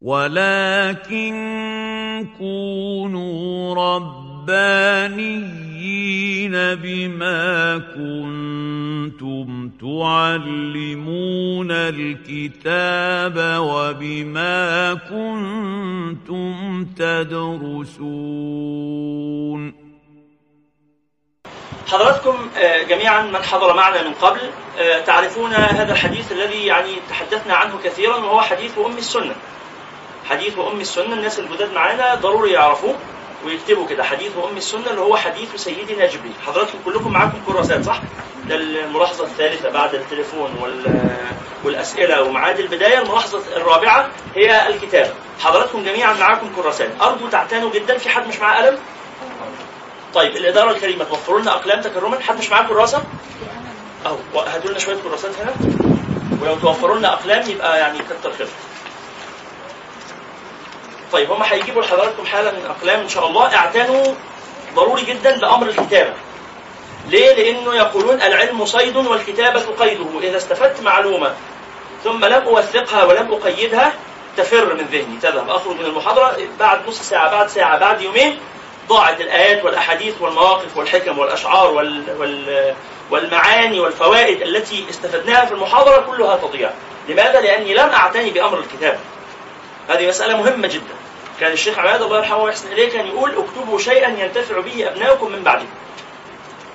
ولكن كونوا ربانيين بما كنتم تعلمون الكتاب وبما كنتم تدرسون حضراتكم آه، جميعا من حضر معنا من قبل آه، تعرفون هذا الحديث الذي يعني تحدثنا عنه كثيرا وهو حديث أم السنة. حديث أم السنة الناس الجداد معانا ضروري يعرفوه ويكتبوا كده. حديث أم السنة اللي هو حديث سيدنا جبريل. حضراتكم كلكم معاكم كراسات صح؟ ده الملاحظة الثالثة بعد التليفون وال... والأسئلة ومعاد البداية. الملاحظة الرابعة هي الكتاب حضراتكم جميعا معاكم كراسات. أرجو تعتنوا جدا. في حد مش معاه قلم؟ طيب الإدارة الكريمة توفروا لنا أقلام تكرما. حد مش معاه كراسة؟ أهو هاتوا لنا شوية كراسات هنا. ولو توفروا لنا أقلام يبقى يعني كتر خير طيب هم هيجيبوا لحضراتكم حالة من اقلام إن شاء الله اعتنوا ضروري جدا بامر الكتابة. ليه؟ لأنه يقولون العلم صيد والكتابة قيده، اذا استفدت معلومة ثم لم أوثقها ولم أقيدها تفر من ذهني تذهب أخرج من المحاضرة بعد نص ساعة بعد ساعة بعد يومين ضاعت الآيات والأحاديث والمواقف والحكم والأشعار وال وال والمعاني والفوائد التي استفدناها في المحاضرة كلها تضيع. لماذا؟ لأني لم أعتني بأمر الكتابة. هذه مسألة مهمة جدا. كان الشيخ عماد الله يرحمه ويحسن إليه كان يقول اكتبوا شيئا ينتفع به أبنائكم من بعدكم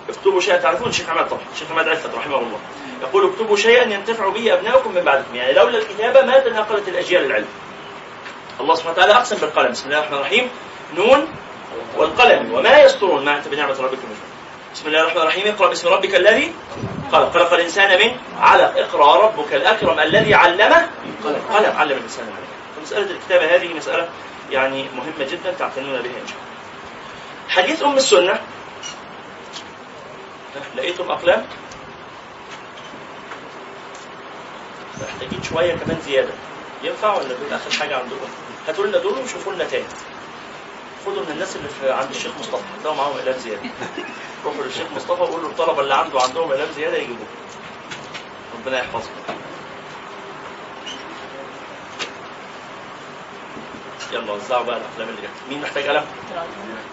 اكتبوا شيئا. تعرفون الشيخ عماد طبعا. الشيخ عماد عفت رحمه الله يقول اكتبوا شيئا ينتفع به أبنائكم من بعدكم. يعني لولا الكتابة ما تناقلت الأجيال العلم. الله سبحانه وتعالى أقسم بالقلم. بسم الله الرحمن الرحيم. نون والقلم. وما يسطرون ما أنت بنعمة ربكم بسم الله الرحمن الرحيم. اقرأ باسم ربك الذي خلق. خلق الإنسان من علق. اقرأ ربك الأكرم الذي علمه. قلم. علم الإنسان علم مسألة الكتابة هذه مسألة يعني مهمة جدا تعتنون بها إن شاء الله. حديث أم السنة لقيتم أقلام؟ محتاجين شوية كمان زيادة ينفع ولا دول آخر حاجة عندكم؟ هاتوا لنا دول وشوفوا لنا تاني. خدوا من الناس اللي في عند الشيخ مصطفى ده معاهم إقلام زيادة. روحوا للشيخ مصطفى وقولوا الطلبة اللي عنده عندهم إقلام زيادة يجيبوه. ربنا يحفظكم. يلا وزعوا بقى الأفلام اللي جت. مين محتاج قلم؟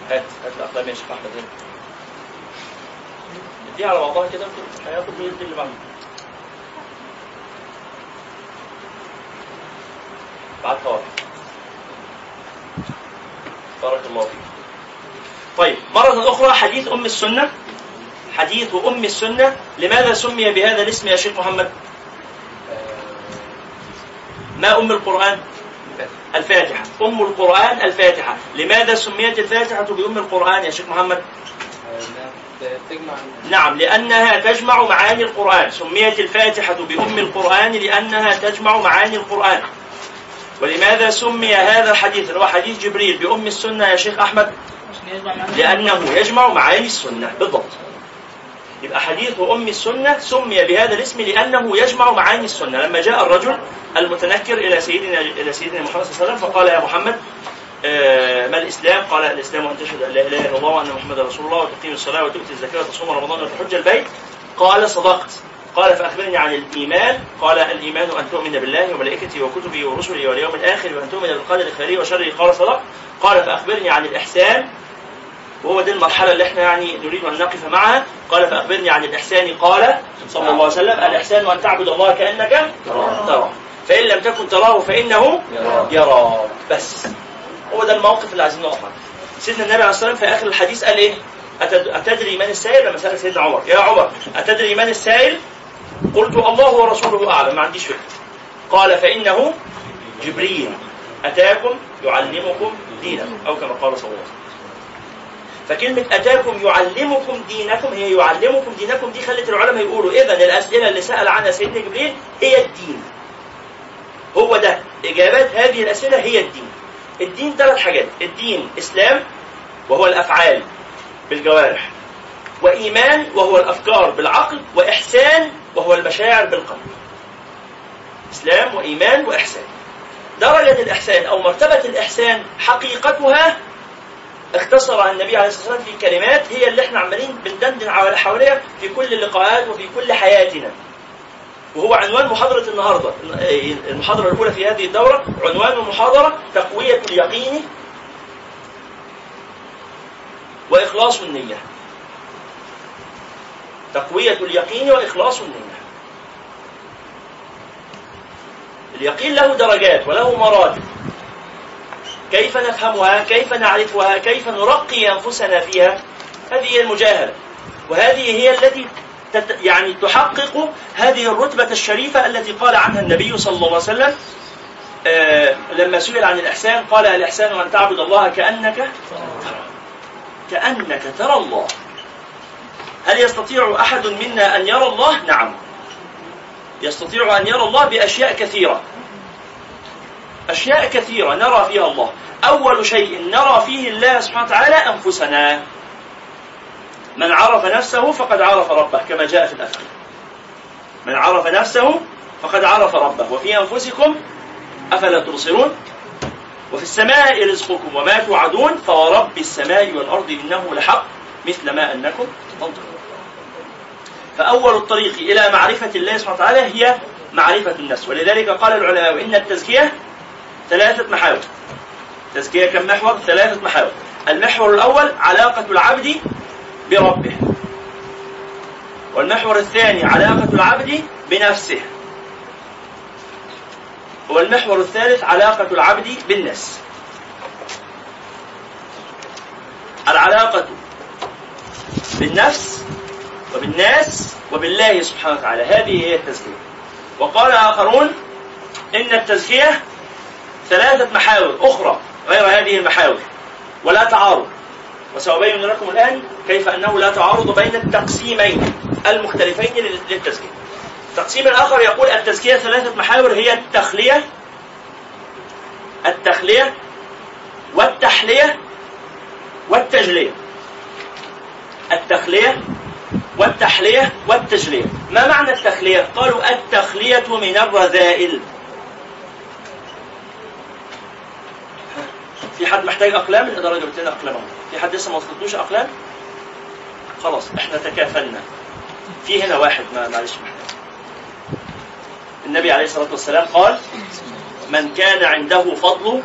هات هات الأفلام. يا شيخ أحمد. هنا اديها على بعضها كده هياخد مين؟ اللي بعده؟ بعتها واحد بارك الله فيك. طيب مرة أخرى حديث أم السنة. حديث أم السنة. لماذا سمي بهذا الاسم يا شيخ محمد؟ ما أم القرآن؟ الفاتحة. أم القرآن الفاتحة. لماذا سميت الفاتحة بأم القرآن يا شيخ محمد؟ نعم لأنها تجمع معاني القرآن. سميت الفاتحة بأم القرآن لأنها تجمع معاني القرآن. ولماذا سمي هذا الحديث؟ اللي هو حديث جبريل بأم السنة يا شيخ أحمد؟ لأنه يجمع معاني السنة. بالضبط. يبقى حديث أم السنة سمي بهذا الاسم لأنه يجمع معاني السنة. لما جاء الرجل المتنكر إلى سيدنا إلى سيدنا محمد صلى الله عليه وسلم فقال يا محمد آه ما الإسلام؟ قال الإسلام أن تشهد أن لا إله إلا الله وأن محمدا رسول الله وتقيم الصلاة وتؤتي الزكاة وتصوم رمضان وتحج البيت. قال صدقت. قال فأخبرني عن الإيمان. قال الإيمان أن تؤمن بالله وملائكته وكتبه ورسله واليوم الآخر وأن تؤمن بالقدر خيره وشره. قال صدقت. قال فأخبرني عن الإحسان. وهو دي المرحلة اللي إحنا يعني نريد أن نقف معها. قال فأخبرني عن الإحسان. قال صلى الله عليه وسلم الإحسان أن تعبد الله كأنك تراه. فإن لم تكن تراه فإنه يراك. بس. هو ده الموقف اللي عايزين نقف سيدنا النبي عليه الصلاة والسلام في آخر الحديث قال إيه؟ أتدري من السائل؟ لما سأل سيدنا عمر. يا عمر أتدري من السائل؟ قلت الله ورسوله أعلم. ما عنديش فكرة. قال فإنه جبريل. أتاكم يعلمكم دينكم. أو كما قال صلى الله عليه وسلم. فكلمة أتاكم يعلمكم دينكم هي يعلمكم دينكم دي خلت العلماء يقولوا إذا الأسئلة اللي سأل عنها سيدنا جبريل هي الدين. هو ده إجابات هذه الأسئلة هي الدين. الدين ثلاث حاجات، الدين إسلام وهو الأفعال بالجوارح. وإيمان وهو الأفكار بالعقل، وإحسان وهو المشاعر بالقلب. إسلام وإيمان وإحسان. درجة الإحسان أو مرتبة الإحسان حقيقتها اختصر النبي عليه الصلاة والسلام في كلمات هي اللي إحنا عمالين بندندن حواليها في كل اللقاءات وفي كل حياتنا. وهو عنوان محاضرة النهاردة. المحاضرة الأولى في هذه الدورة عنوان المحاضرة تقوية اليقين وإخلاص النية. تقوية اليقين وإخلاص النية. اليقين له درجات وله مراتب. كيف نفهمها؟ كيف نعرفها؟ كيف نرقي أنفسنا فيها؟ هذه هي المجاهدة وهذه هي التي يعني تحقق هذه الرتبة الشريفة التي قال عنها النبي صلى الله عليه وسلم. آه لما سئل عن الإحسان قال الإحسان أن تعبد الله كأنك كأنك ترى الله. هل يستطيع أحد منا أن يرى الله؟ نعم. يستطيع أن يرى الله بأشياء كثيرة. أشياء كثيرة نرى فيها الله. أول شيء نرى فيه الله سبحانه وتعالى أنفسنا. من عرف نفسه فقد عرف ربه كما جاء في الأثر. من عرف نفسه فقد عرف ربه. وفي أنفسكم أفلا تبصرون؟ وفي السماء رزقكم وما توعدون؟ فورب السماء والأرض إنه لحق مثل ما أنكم تنطقون فأول الطريق إلى معرفة الله سبحانه وتعالى هي معرفة النفس. ولذلك قال العلماء إن التزكية ثلاثة محاور. تزكية كم محور؟ ثلاثة محاور. المحور الأول علاقة العبد بربه. والمحور الثاني علاقة العبد بنفسه. والمحور الثالث علاقة العبد بالناس العلاقة بالنفس وبالناس وبالله سبحانه وتعالى. هذه هي التزكية. وقال آخرون إن التزكية ثلاثة محاور أخرى غير هذه المحاور. ولا تعارض. وسأبين لكم الآن كيف أنه لا تعارض بين التقسيمين المختلفين للتزكية. التقسيم الآخر يقول التزكية ثلاثة محاور هي التخلية التخلية والتحلية والتجلية. التخلية والتحلية والتجلية. ما معنى التخلية؟ قالوا التخلية من الرذائل. حد محتاج أقلام؟ الإدارة جابت لنا أقلام في حد لسه ما وصلتوش أقلام؟ خلاص إحنا تكافلنا. في هنا واحد ما معلش. محتاج النبي عليه الصلاة والسلام قال من كان عنده فضل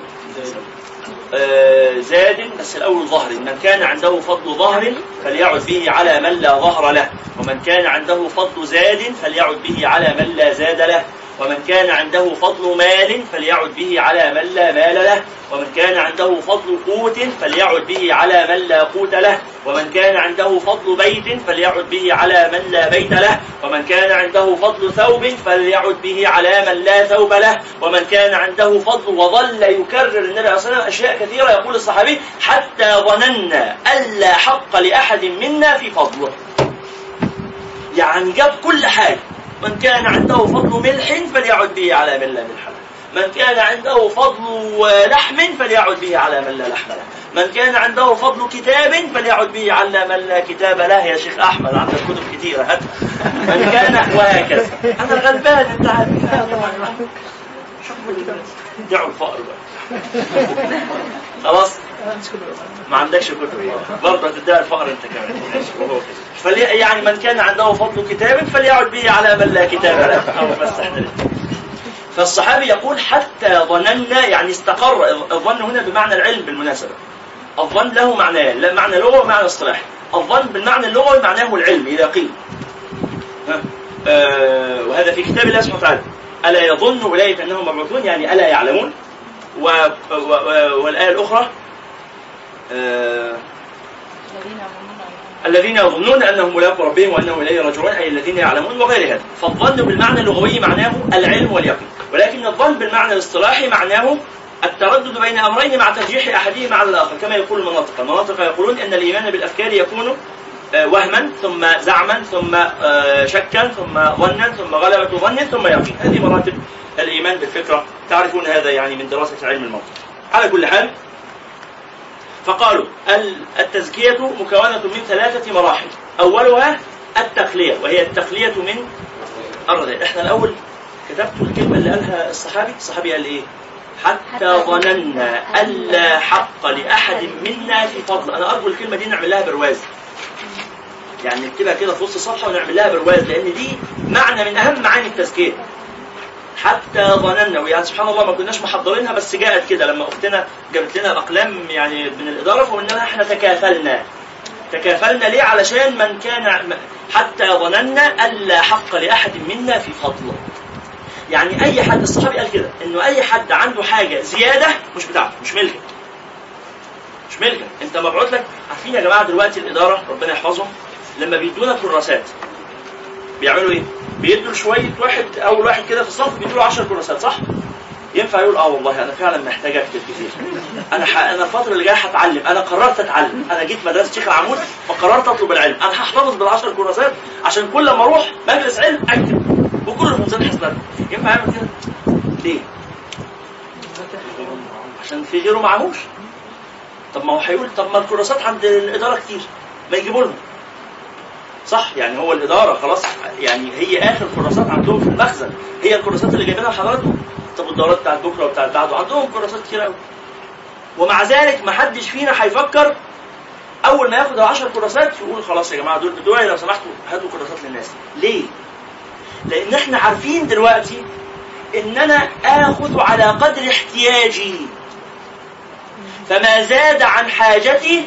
آه، زاد بس الأول ظهر. من كان عنده فضل ظهر فليعد به على من لا ظهر له. ومن كان عنده فضل زاد فليعد به على من لا زاد له. ومن كان عنده فضل مال فليعد به على من لا مال له. ومن كان عنده فضل قوت فليعد به على من لا قوت له. ومن كان عنده فضل بيت فليعد به على من لا بيت له. ومن كان عنده فضل ثوب فليعد به على من لا ثوب له. ومن كان عنده فضل وظل يكرر النبي صلى الله عليه وسلم أشياء كثيرة يقول الصحابي حتى ظننا ألا حق لأحد منا في فضله. يعني جاب كل حاجة. من كان عنده فضل ملح فليعد به على من لا ملح له. من كان عنده فضل لحم فليعد به على من لا لحم له. من كان عنده فضل كتاب فليعد به على من لا كتاب له. يا شيخ أحمد عندك كتب كثيره هات. من كان وهكذا. أنا غلبان انت عارف. دعوا الفقر بقى. خلاص؟ ما عندكش كتب برضه هتدعي الفقر أنت كمان. فلي يعني من كان عنده فضل كتاب فليعد به على من لا كتاب له. فالصحابي يقول حتى ظننا يعني استقر. الظن هنا بمعنى العلم بالمناسبة. الظن له معنيان معنى لغوي ومعنى اصطلاحي الظن بالمعنى اللغوي معناه العلم إذا قيل. آه وهذا في كتاب الله سبحانه وتعالى. ألا يظن أولئك أنهم مبعوثون؟ يعني ألا يعلمون. والآية الأخرى آه الذين يظنون أنهم ملاقوا ربهم وأنهم إليه راجعون أي الذين يعلمون وغير هذا. فالظن بالمعنى اللغوي معناه العلم واليقين. ولكن الظن بالمعنى الاصطلاحي معناه التردد بين أمرين مع ترجيح أحدهما على الآخر كما يقول المناطق، المناطق يقولون إن الإيمان بالأفكار يكون آه، وهما ثم زعما ثم آه، شكا ثم ظنا ثم غلبة ظن ثم يقين. هذه مراتب الإيمان بالفكرة تعرفون هذا يعني من دراسة علم المنطق على كل حال فقالوا التزكية مكونة من ثلاثة مراحل. أولها التخلية وهي التخلية من الرذيل إحنا الأول كتبت الكلمة اللي قالها الصحابي. الصحابي قال إيه؟ حتى ظننا ألا حق لأحد منا في فضل. أنا أرجو الكلمة دي نعمل لها برواز. يعني نكتبها كده في وسط الصفحه ونعمل لها برواز لأن دي معنى من أهم معاني التزكية. حتى ظننا ويعني سبحان الله ما كناش محضرينها بس جاءت كده لما أختنا جابت لنا الأقلام يعني من الإدارة فقلنا لها إحنا تكافلنا. تكافلنا ليه؟ علشان من كان حتى ظننا الا حق لأحد منا في فضله. يعني أي حد الصحابي قال كده إنه أي حد عنده حاجة زيادة مش بتاعته مش ملكه. مش ملكك أنت مبعوث لك. عارفين يا جماعة دلوقتي الإدارة ربنا يحفظهم لما بيدونا كراسات بيعملوا إيه؟ بيدوا شوية واحد أول واحد كده في الصف بيدوا له 10 كراسات صح؟ ينفع يقول آه والله أنا فعلا محتاج اكتب كتير أنا. أنا الفترة اللي جاية هتعلم أنا قررت أتعلم أنا جيت مدرسة شيخ العمود فقررت أطلب العلم أنا هحتفظ بال10 كراسات عشان كل ما أروح مجلس علم أكتب وكل المنزل حسنات ينفع يعمل كده؟ ليه؟ عشان في غيره معهوش طب ما هو هيقول طب ما الكراسات عند الإدارة كتير ما يجيبوا لنا صح؟ يعني هو الإدارة خلاص يعني هي آخر كراسات عندهم في المخزن. هي الكراسات اللي جايبينها لحضراتكم. طب الدورات بتاعت بكرة وبتاعت بعده؟ عندهم كراسات كتير قوي ومع ذلك ما حدش فينا هيفكر أول ما ياخد 10 كراسات يقول خلاص يا جماعة دول بتوعي لو سمحتوا هاتوا كراسات للناس. ليه؟ لأن إحنا عارفين دلوقتي إن أنا آخذ على قدر احتياجي. فما زاد عن حاجتي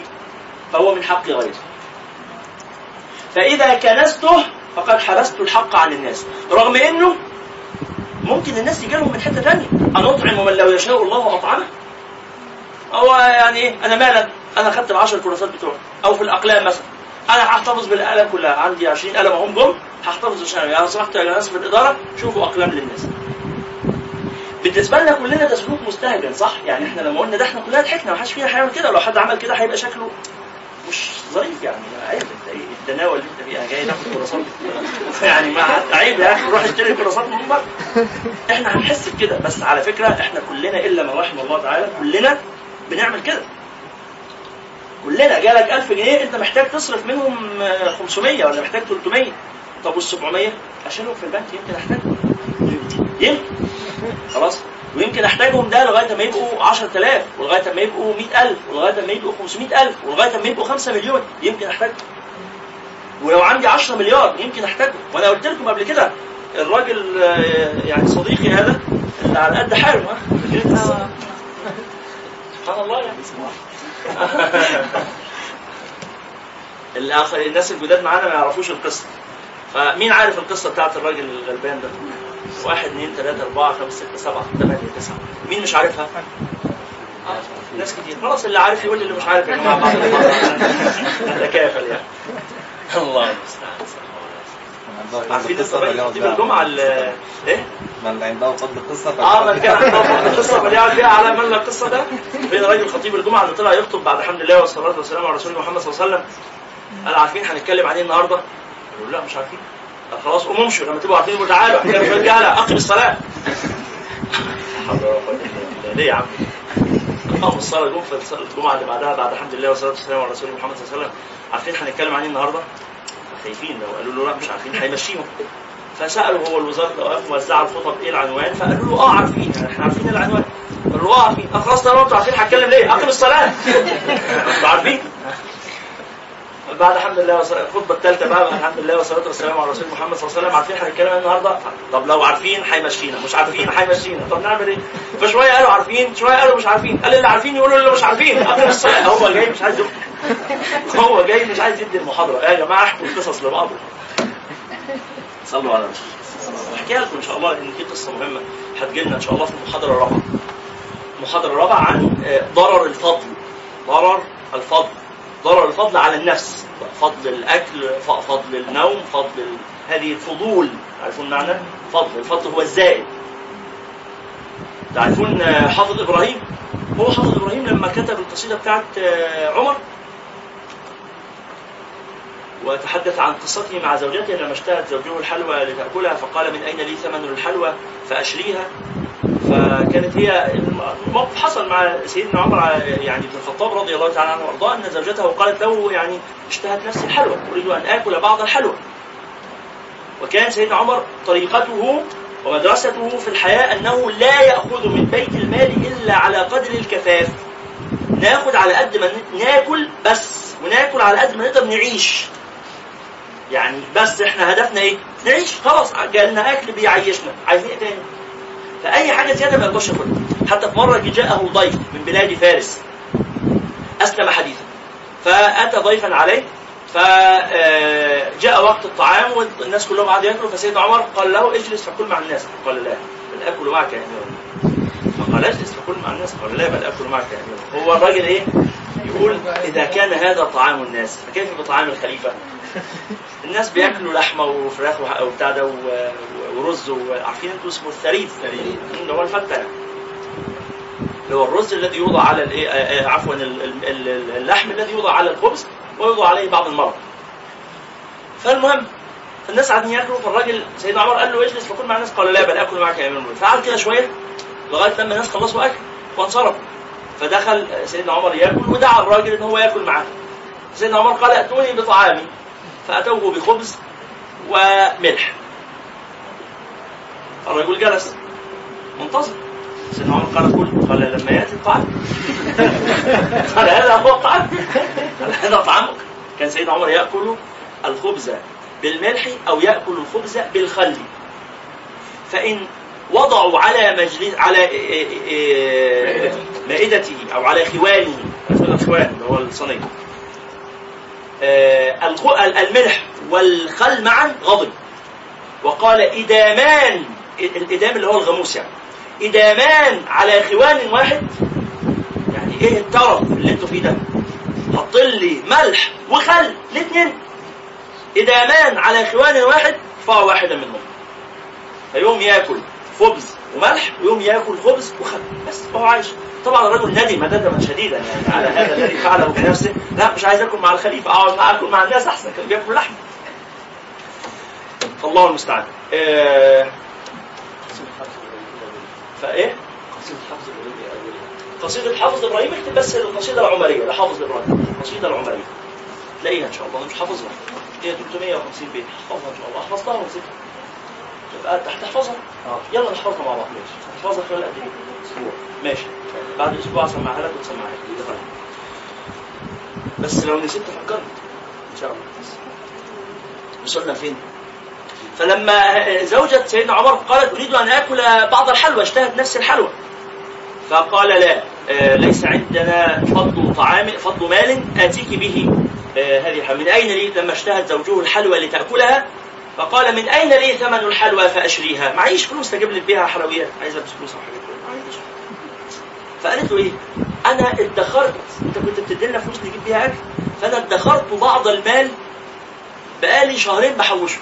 فهو من حق غيري. فإذا كنسته فقد حبست الحق عن الناس. رغم أنه ممكن الناس يجي لهم من حتة ثانية أنا أطعم من لو يشاء الله أطعمه هو يعني إيه؟ أنا مالا؟ أنا خدت العشر كراسات بتوعي. أو في الأقلام مثلا. أنا هحتفظ بالأقلام كلها. عندي 20 قلم هم جم. هحتفظ عشان يعني سمحت يا ناس في الإدارة. شوفوا أقلام للناس. بالنسبة لنا كلنا ده سلوك مستهجن صح؟ يعني إحنا لما قلنا ده إحنا كلنا ضحكنا ما حدش فينا هيعمل كده. لو حد عمل كده هيبقى شكله مش ظريف يعني. عيب اللي انت فيها. جاي ناخد كراسات يعني ما عيب يا أخي روح اشتري كراسات من بره. إحنا هنحس بكده. بس على فكرة إحنا كلنا إلا من رحم الله تعالى كلنا بنعمل كده. كلنا جالك 1000 جنيه أنت محتاج تصرف منهم 500 ولا محتاج 300 طب وال 700 اشيلهم في البنك يمكن أحتاجهم. يمكن. خلاص. ويمكن أحتاجهم ده لغاية ما يبقوا 10000 ولغاية ما يبقوا 100000 ولغاية ما يبقوا 500000 ولغاية ما يبقوا 5 مليون. يمكن أحتاجهم. ولو عندي 10 مليار يمكن أحتاجهم. وأنا قلت لكم قبل كده الراجل يعني صديقي هذا اللي على قد حاله سبحان الله يعني. الآخر الناس الجداد معانا ما يعرفوش القصة. فمين عارف القصة بتاعت الراجل الغلبان ده؟ واحد اثنين ثلاثة أربعة خمسة ستة سبعة ثمانية تسعة. مين مش عارفها؟ آه. ناس كتير. خلاص اللي عارف يقول اللي مش عارف يا جماعة. بعض نتكافل يعني. الله. المستعان عارفين لسه الراجل خطيب الجمعة إيه؟ من عنده فضل قصة آه من كان عنده فضل قصة فليعمل بها على من لا قصة ده. فين راجل خطيب الجمعة اللي طلع يخطب بعد حمد الله والصلاة والسلام على رسول محمد صلى الله عليه وسلم. قال عارفين هنتكلم عليه النهارده؟ قالوا لا مش عارفين. خلاص قوموا امشوا. لما تبقوا عارفين يقولوا تعالوا. إحنا مش رجاله اقم الصلاة. ليه يا عم؟ اقاموا الصلاه جم في الجمعة اللي بعدها بعد الحمد لله والصلاة والسلام على رسول محمد صلى الله عليه وسلم. عارفين هنتكلم عن إيه النهارده؟ خايفين لو قالوا له لا مش عارفين هيمشيهم. فسألوا هو الوزارة الاوقاف موزعه الخطب إيه العنوان فقالوا له آه عارفين يعني إحنا عارفين العنوان. قالوا آه عارفين. خلاص طالما أنتوا عارفين هتكلم ليه؟ أقم الصلاة. أنتوا عارفين؟ بعد الحمد لله الخطبة الثالثة بقى الحمد لله والصلاة والسلام على رسول محمد صلى الله عليه وسلم. عارفين هنتكلم النهارده؟ طب لو عارفين هيمشينا مش عارفين هيمشينا. طب نعمل إيه؟ فشوية قالوا عارفين شوية قالوا مش عارفين. قال اللي عارفين يقولوا اللي مش عارفين. هو جاي مش عايز يخطب هو جاي مش عايز يدي المحاضرة. يا جماعة احكوا القصص لبعض. صلوا على رسول احكي لكم إن شاء الله ان في قصة مهمة هتجي لنا إن شاء الله في المحاضرة الرابعة. المحاضرة الرابعة عن ضرر الفضل. ضرر الفضل. ضرر الفضل على النفس. فضل الأكل فضل النوم فضل هذه الفضول. تعرفون معنى؟ فضل. الفضل هو الزائد. تعرفون حافظ إبراهيم؟ هو حافظ إبراهيم لما كتب القصيدة بتاعت عمر؟ وتحدث عن قصته مع زوجته لما اشتهت زوجه الحلوى لتأكلها فقال من أين لي ثمن الحلوى؟ فأشريها. فكانت هي الموقف حصل مع سيدنا عمر يعني بن الخطاب رضي الله تعالى عنه وأرضاه أن زوجته قالت له يعني اشتهت نفسي الحلوى أريد أن آكل بعض الحلوى وكان سيدنا عمر طريقته ومدرسته في الحياة أنه لا يأخذ من بيت المال إلا على قدر الكفاف ناخد على قد ما ناكل بس وناكل على قد ما نقدر نعيش يعني بس إحنا هدفنا إيه؟ نعيش خلاص جالنا أكل بيعيشنا عايزين إيه تاني؟ فأي حاجة زيادة ما يقدرش ياكلها حتى في مرة جاءه ضيف من بلاد فارس. أسلم حديثا. فأتى ضيفا عليه فجاء وقت الطعام والناس كلهم قعدوا ياكلوا فسيدنا عمر قال له اجلس فكل مع الناس. قال لا بل آكل معك يا أمير. فقال اجلس فكل مع الناس. قال لا بل آكل معك يا أمير. هو الراجل إيه؟ يقول إذا كان هذا طعام الناس فكيف بطعام الخليفة؟ الناس بياكلوا لحمة وفراخ وبتاع ده ورز وعارفين أنتوا اسمه الثريد. اللي هو الفتة. اللي هو الرز الذي يوضع على الإيه؟ آه، آه، عفوا ال- ال- ال- اللحم الذي يوضع على الخبز ويوضع عليه بعض المرض. فالمهم الناس قاعدين ياكلوا فالراجل سيدنا عمر قال له اجلس فكل مع الناس قال لا بل آكل معك يا أمير المؤمنين. فقعد كده شوية لغاية لما الناس خلصوا أكل وانصرفوا. فدخل سيدنا عمر ياكل ودعا الراجل إن هو ياكل معاه سيدنا عمر قال ائتوني بطعامي. فأتوه بخبز وملح. الرجل جلس. منتظر. سيدنا عمر قال كل قال لما يأتي الطعام. قال هذا هو الطعام. قال هذا طعامك. كان سيدنا عمر يأكل الخبز بالملح أو يأكل الخبز بالخل. فإن وضعوا على مجلس على إيه إيه إيه مائدته. أو على خوانه. الخوان اللي هو الصينيه آه، الملح والخل معا غضب. وقال إدامان الإدام اللي هو الغموس يعني. إدامان على خوان واحد. يعني إيه الترف اللي أنتوا فيه ده؟ حط لي ملح وخل الاثنين إدامان على خوان واحد ارفعوا واحدا منهم. فيوم ياكل. خبز وملح ويوم ياكل خبز وخل بس هو عايش. طبعا الرجل ندم ندما شديدا يعني على هذا الذي فعله بنفسه لا مش عايز أكل مع الخليفة أقعد مع أكل مع الناس أحسن كان بياكل لحم. الله المستعان. آه، فإيه؟ قصيدة حافظ إبراهيم اكتب بس القصيدة العمرية لحافظ إبراهيم. القصيدة العمرية. تلاقيها إن شاء الله أنا مش حافظها هي 350 بيت. احفظها إن شاء الله. حفظتها ونسيتها تبقى تحفظها يلا نحفظها مع بعض. ماشي. تحفظها خلال قد إيه؟ أسبوع. ماشي. بعد أسبوع اسمعها لك وتسمعها لي اتفقنا. بس لو نسيت تفكرني. إن شاء الله. وصلنا فين؟ فلما زوجة سيدنا عمر قالت أريد أن آكل بعض الحلوى اشتهت نفس الحلوى. فقال لا آه، ليس عندنا فضل طعام فضل مال آتيك به. آه، هذه الحلوى من أين لي؟ لما اشتهت زوجه الحلوى لتأكلها فقال من أين لي ثمن الحلوى فأشريها؟ معيش فلوس تجيب لي بيها حلويات. عايز ألبس فلوس. معيش. فقالت له إيه؟ أنا ادخرت. أنت كنت بتدي لنا فلوس نجيب بيها أكل؟ فأنا ادخرت بعض المال بقالي شهرين بحوشه.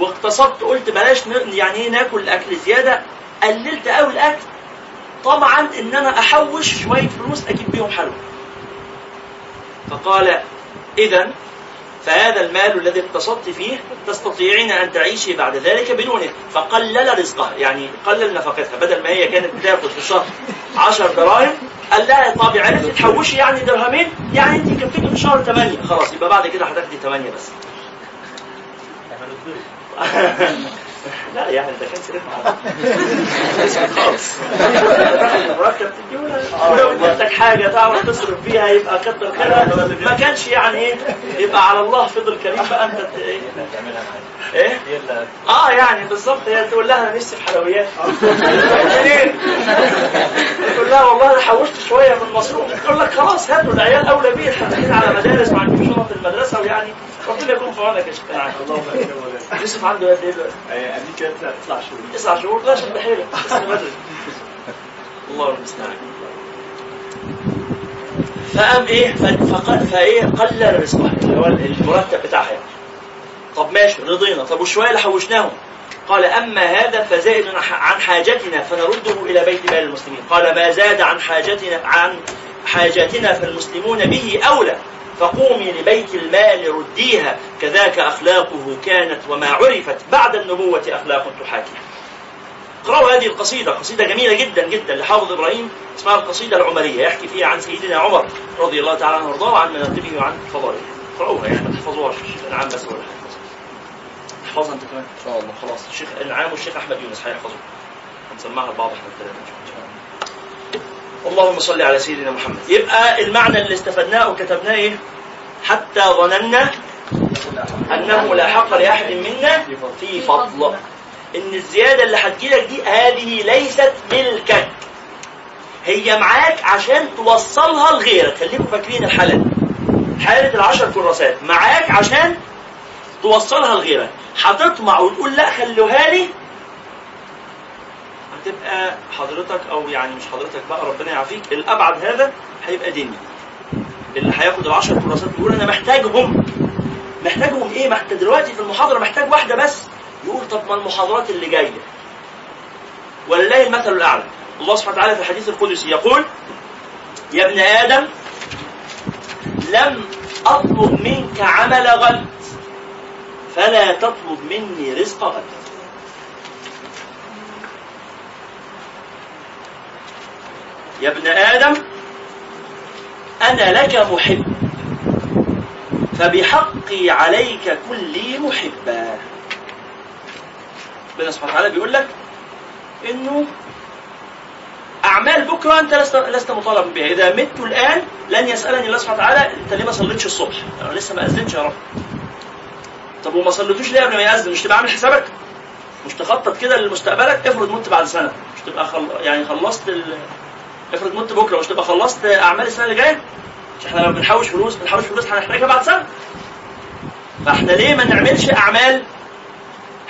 واقتصدت قلت بلاش يعني إيه ناكل اكل زيادة. قللت قوي الأكل. طبعا إن أنا أحوش شوية فلوس أجيب بيهم حلوى. فقال اذا فهذا المال الذي اقتصدت فيه تستطيعين أن تعيشي بعد ذلك بدونه. فقلل رزقها يعني قلل نفقتها. بدل ما هي كانت بتاخد في الشهر 10 دراهم قال لها طب عرفتي تحوشي يعني درهمين يعني انت كفيتي في الشهر 8 خلاص يبقى بعد كده هتاخدي 8 بس. لا يعني ده كان سرير خالص مرتب تديه ولو اديتك حاجة تعرف تصرف فيها يبقى كتر خيرها ما كانش يعني إيه يبقى على الله فضل كريم بقى انت إيه إيه؟ آه يعني بالظبط هي تقول لها أنا نفسي في حلويات. منين؟ تقول لها والله أنا حوشت شوية من مصروف. تقول لك خلاص هاتوا العيال أولى بيه داخلين على مدارس ما عندهمش شنط المدرسة ويعني ربنا يكون في عونك يا شيخ يوسف عنده قد إيه دلوقتي؟ أمريكا تسع شهور تسع شهور. لا شد حيلك لسه بدري. الله المستعان. فقام إيه؟ ف- فق- فإيه؟ قلل رزقها اللي هو المرتب بتاعها. يعني. طب ماشي رضينا. طب والشويه اللي حوشناهم قال أما هذا فزائد عن حاجتنا فنرده إلى بيت مال المسلمين. قال ما زاد عن حاجتنا عن حاجاتنا فالمسلمون به أولى. فقومي لبيت المال رديها. كذاك أخلاقه كانت وما عرفت. بعد النبوة أخلاق تحاكي. اقرأوا هذه القصيدة. قصيدة جميلة جدا جدا لحافظ إبراهيم. اسمها القصيدة العمرية. يحكي فيها عن سيدنا عمر رضي الله تعالى عنه وارضاه وعن مناقبه وعن فضائله. اقرأوها يعني ما تحفظوهاش. الشيخ الإنعام بس احفظها أنت كمان. إن شاء الله. خلاص. الشيخ الإنعام والشيخ أحمد يونس. هيحفظوها هنسمعها لبعض إحنا الثلاثة إن شاء الله. اللهم صل على سيدنا محمد. يبقى المعنى اللي استفدناه وكتبناه إيه؟ حتى ظننا أنه لا حق لأحد منا في فضل. إن الزيادة اللي هتجيلك دي هذه ليست ملكك. هي معاك عشان توصلها لغيرك. خليكم فاكرين الحالة دي. حالة العشر كراسات. معاك عشان توصلها لغيرك. هتطمع وتقول لا خلوها لي. هتبقى حضرتك أو يعني مش حضرتك بقى ربنا يعافيك. الأبعد هذا هيبقى ديني. اللي هياخد العشر كراسات يقول أنا محتاجهم. محتاجهم إيه؟ ما انت دلوقتي في المحاضرة محتاج واحدة بس. يقول طب ما المحاضرات اللي جاية. ولله المثل الأعلى. الله سبحانه وتعالى في الحديث القدسي يقول يا ابن آدم لم أطلب منك عمل غد فلا تطلب مني رزق غد يا ابن آدم أنا لك محب. فبحقي عليك كلي محبا ربنا سبحانه وتعالى بيقول لك إنه أعمال بكرة أنت لست لست مطالب بها. إذا مت الآن لن يسألني الله سبحانه وتعالى أنت ليه ما صليتش الصبح؟ أنا لسه ما أذنتش يا رب. طب وما صليتوش ليه قبل ما يأذن مش تبقى عامل حسابك؟ مش تخطط كده لمستقبلك؟ افرض مت بعد سنة. مش تبقى خل... يعني خلصت ال... افرض مت بكرة. مش تبقى خلصت أعمال السنة اللي جاية؟ مش إحنا لما بنحوش فلوس بنحوش فلوس هنحتاجها بعد سنة. فإحنا ليه ما نعملش أعمال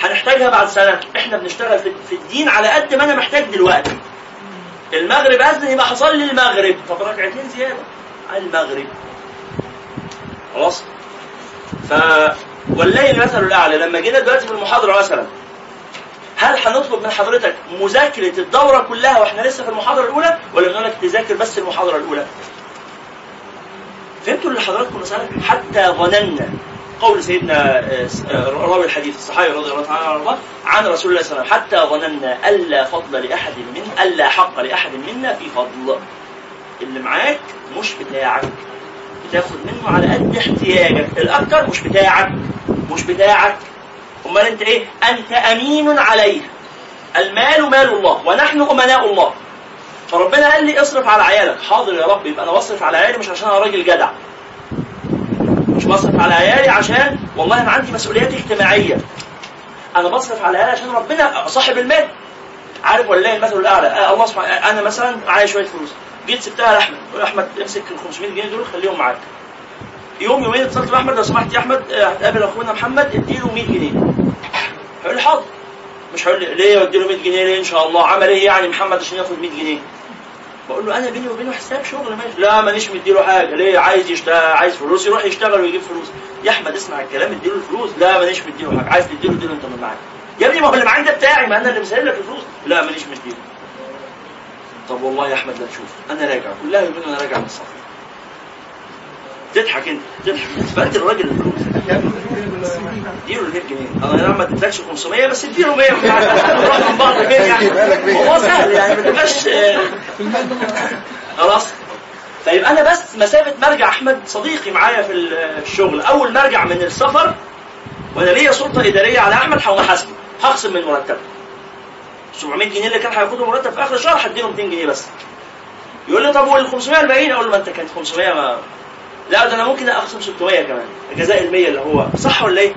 هنحتاجها بعد سنة؟ إحنا بنشتغل في الدين على قد ما أنا محتاج دلوقتي. المغرب اذن يبقى حصل لي المغرب. طب ركعتين زيادة. على المغرب. خلاص؟ ف والله المثل الأعلى. لما جينا دلوقتي في المحاضرة مثلا هل هنطلب من حضرتك مذاكرة الدورة كلها وإحنا لسه في المحاضرة الأولى ولا بنقول لك تذاكر بس المحاضرة الأولى؟ فهمتوا اللي حضراتكم مسألة حتى ظننا قول سيدنا آه، آه، راوي الحديث الصحابي رضي الله تعالى عنه عن رسول الله صلى الله عليه وسلم. حتى ظننا الا فضل لأحد من الا حق لأحد منا في فضل. اللي معاك مش بتاعك. بتاخد منه على قد احتياجك. الاكثر مش بتاعك مش بتاعك. أمال أنت إيه؟ أنت أمين عليه المال مال الله ونحن أمناء الله. فربنا قال لي اصرف على عيالك. حاضر يا رب يبقى أنا بصرف على عيالي مش عشان أنا راجل جدع. مش بصرف على عيالي عشان والله أنا عندي مسؤوليات اجتماعية. أنا بصرف على عيالي عشان ربنا صاحب المال. عارف ولا المثل الأعلى؟ آه الله سبحانه أنا مثلا معايا شوية فلوس. جيت سبتها لاحمد قلت أحمد امسك ال 500 جنيه دول خليهم معاك. يوم يومين اتصلت بأحمد لو سمحت يا أحمد آه، هتقابل أخونا محمد اديله 100 جنيه. هيقول لي حاضر. مش هيقول لي ليه اديله 100 جنيه؟ ليه؟ إن شاء الله. عمل إيه يعني محمد عشان ياخد 100 جنيه؟ بقول له أنا بيني وبينه حساب شغل ماشي. لا مانيش مديله حاجة. ليه؟ عايز يشتغل عايز فلوس. يروح يشتغل ويجيب فلوس. يا أحمد اسمع الكلام اديله الفلوس. لا مانيش مديله حاجة. عايز تديله اديله أنت من معاك. يا ابني ما هو اللي معاك ده بتاعي ما أنا اللي مسهل لك الفلوس. لا مانيش مديله. طب والله يا أحمد لا تشوف أنا راجع كلها يومين وأنا راجع من السفر. تضحك أنت تضحك. فانت الراجل الفلوس اديله ال 100 جنيه. أنا ما اديتلكش 500 بس اديله 100 نروح من بعض فين يعني. هو سهل يعني ما تبقاش آه، خلاص. فيبقى أنا بس مسافة مرجع أحمد صديقي معايا في الشغل. أول ما ارجع من السفر وأنا ليا سلطة إدارية على أحمد هقوم احاسبه هخصم من مرتبه. 700 جنيه اللي كان هياخده مرتب في آخر الشهر هديله 200 جنيه بس. يقول لي طب وال 500 الباقيين أقول له ما أنت كانت 500 ما لا ده أنا ممكن أخصم 600 كمان الجزاء ال 100 اللي هو صح ولا إيه؟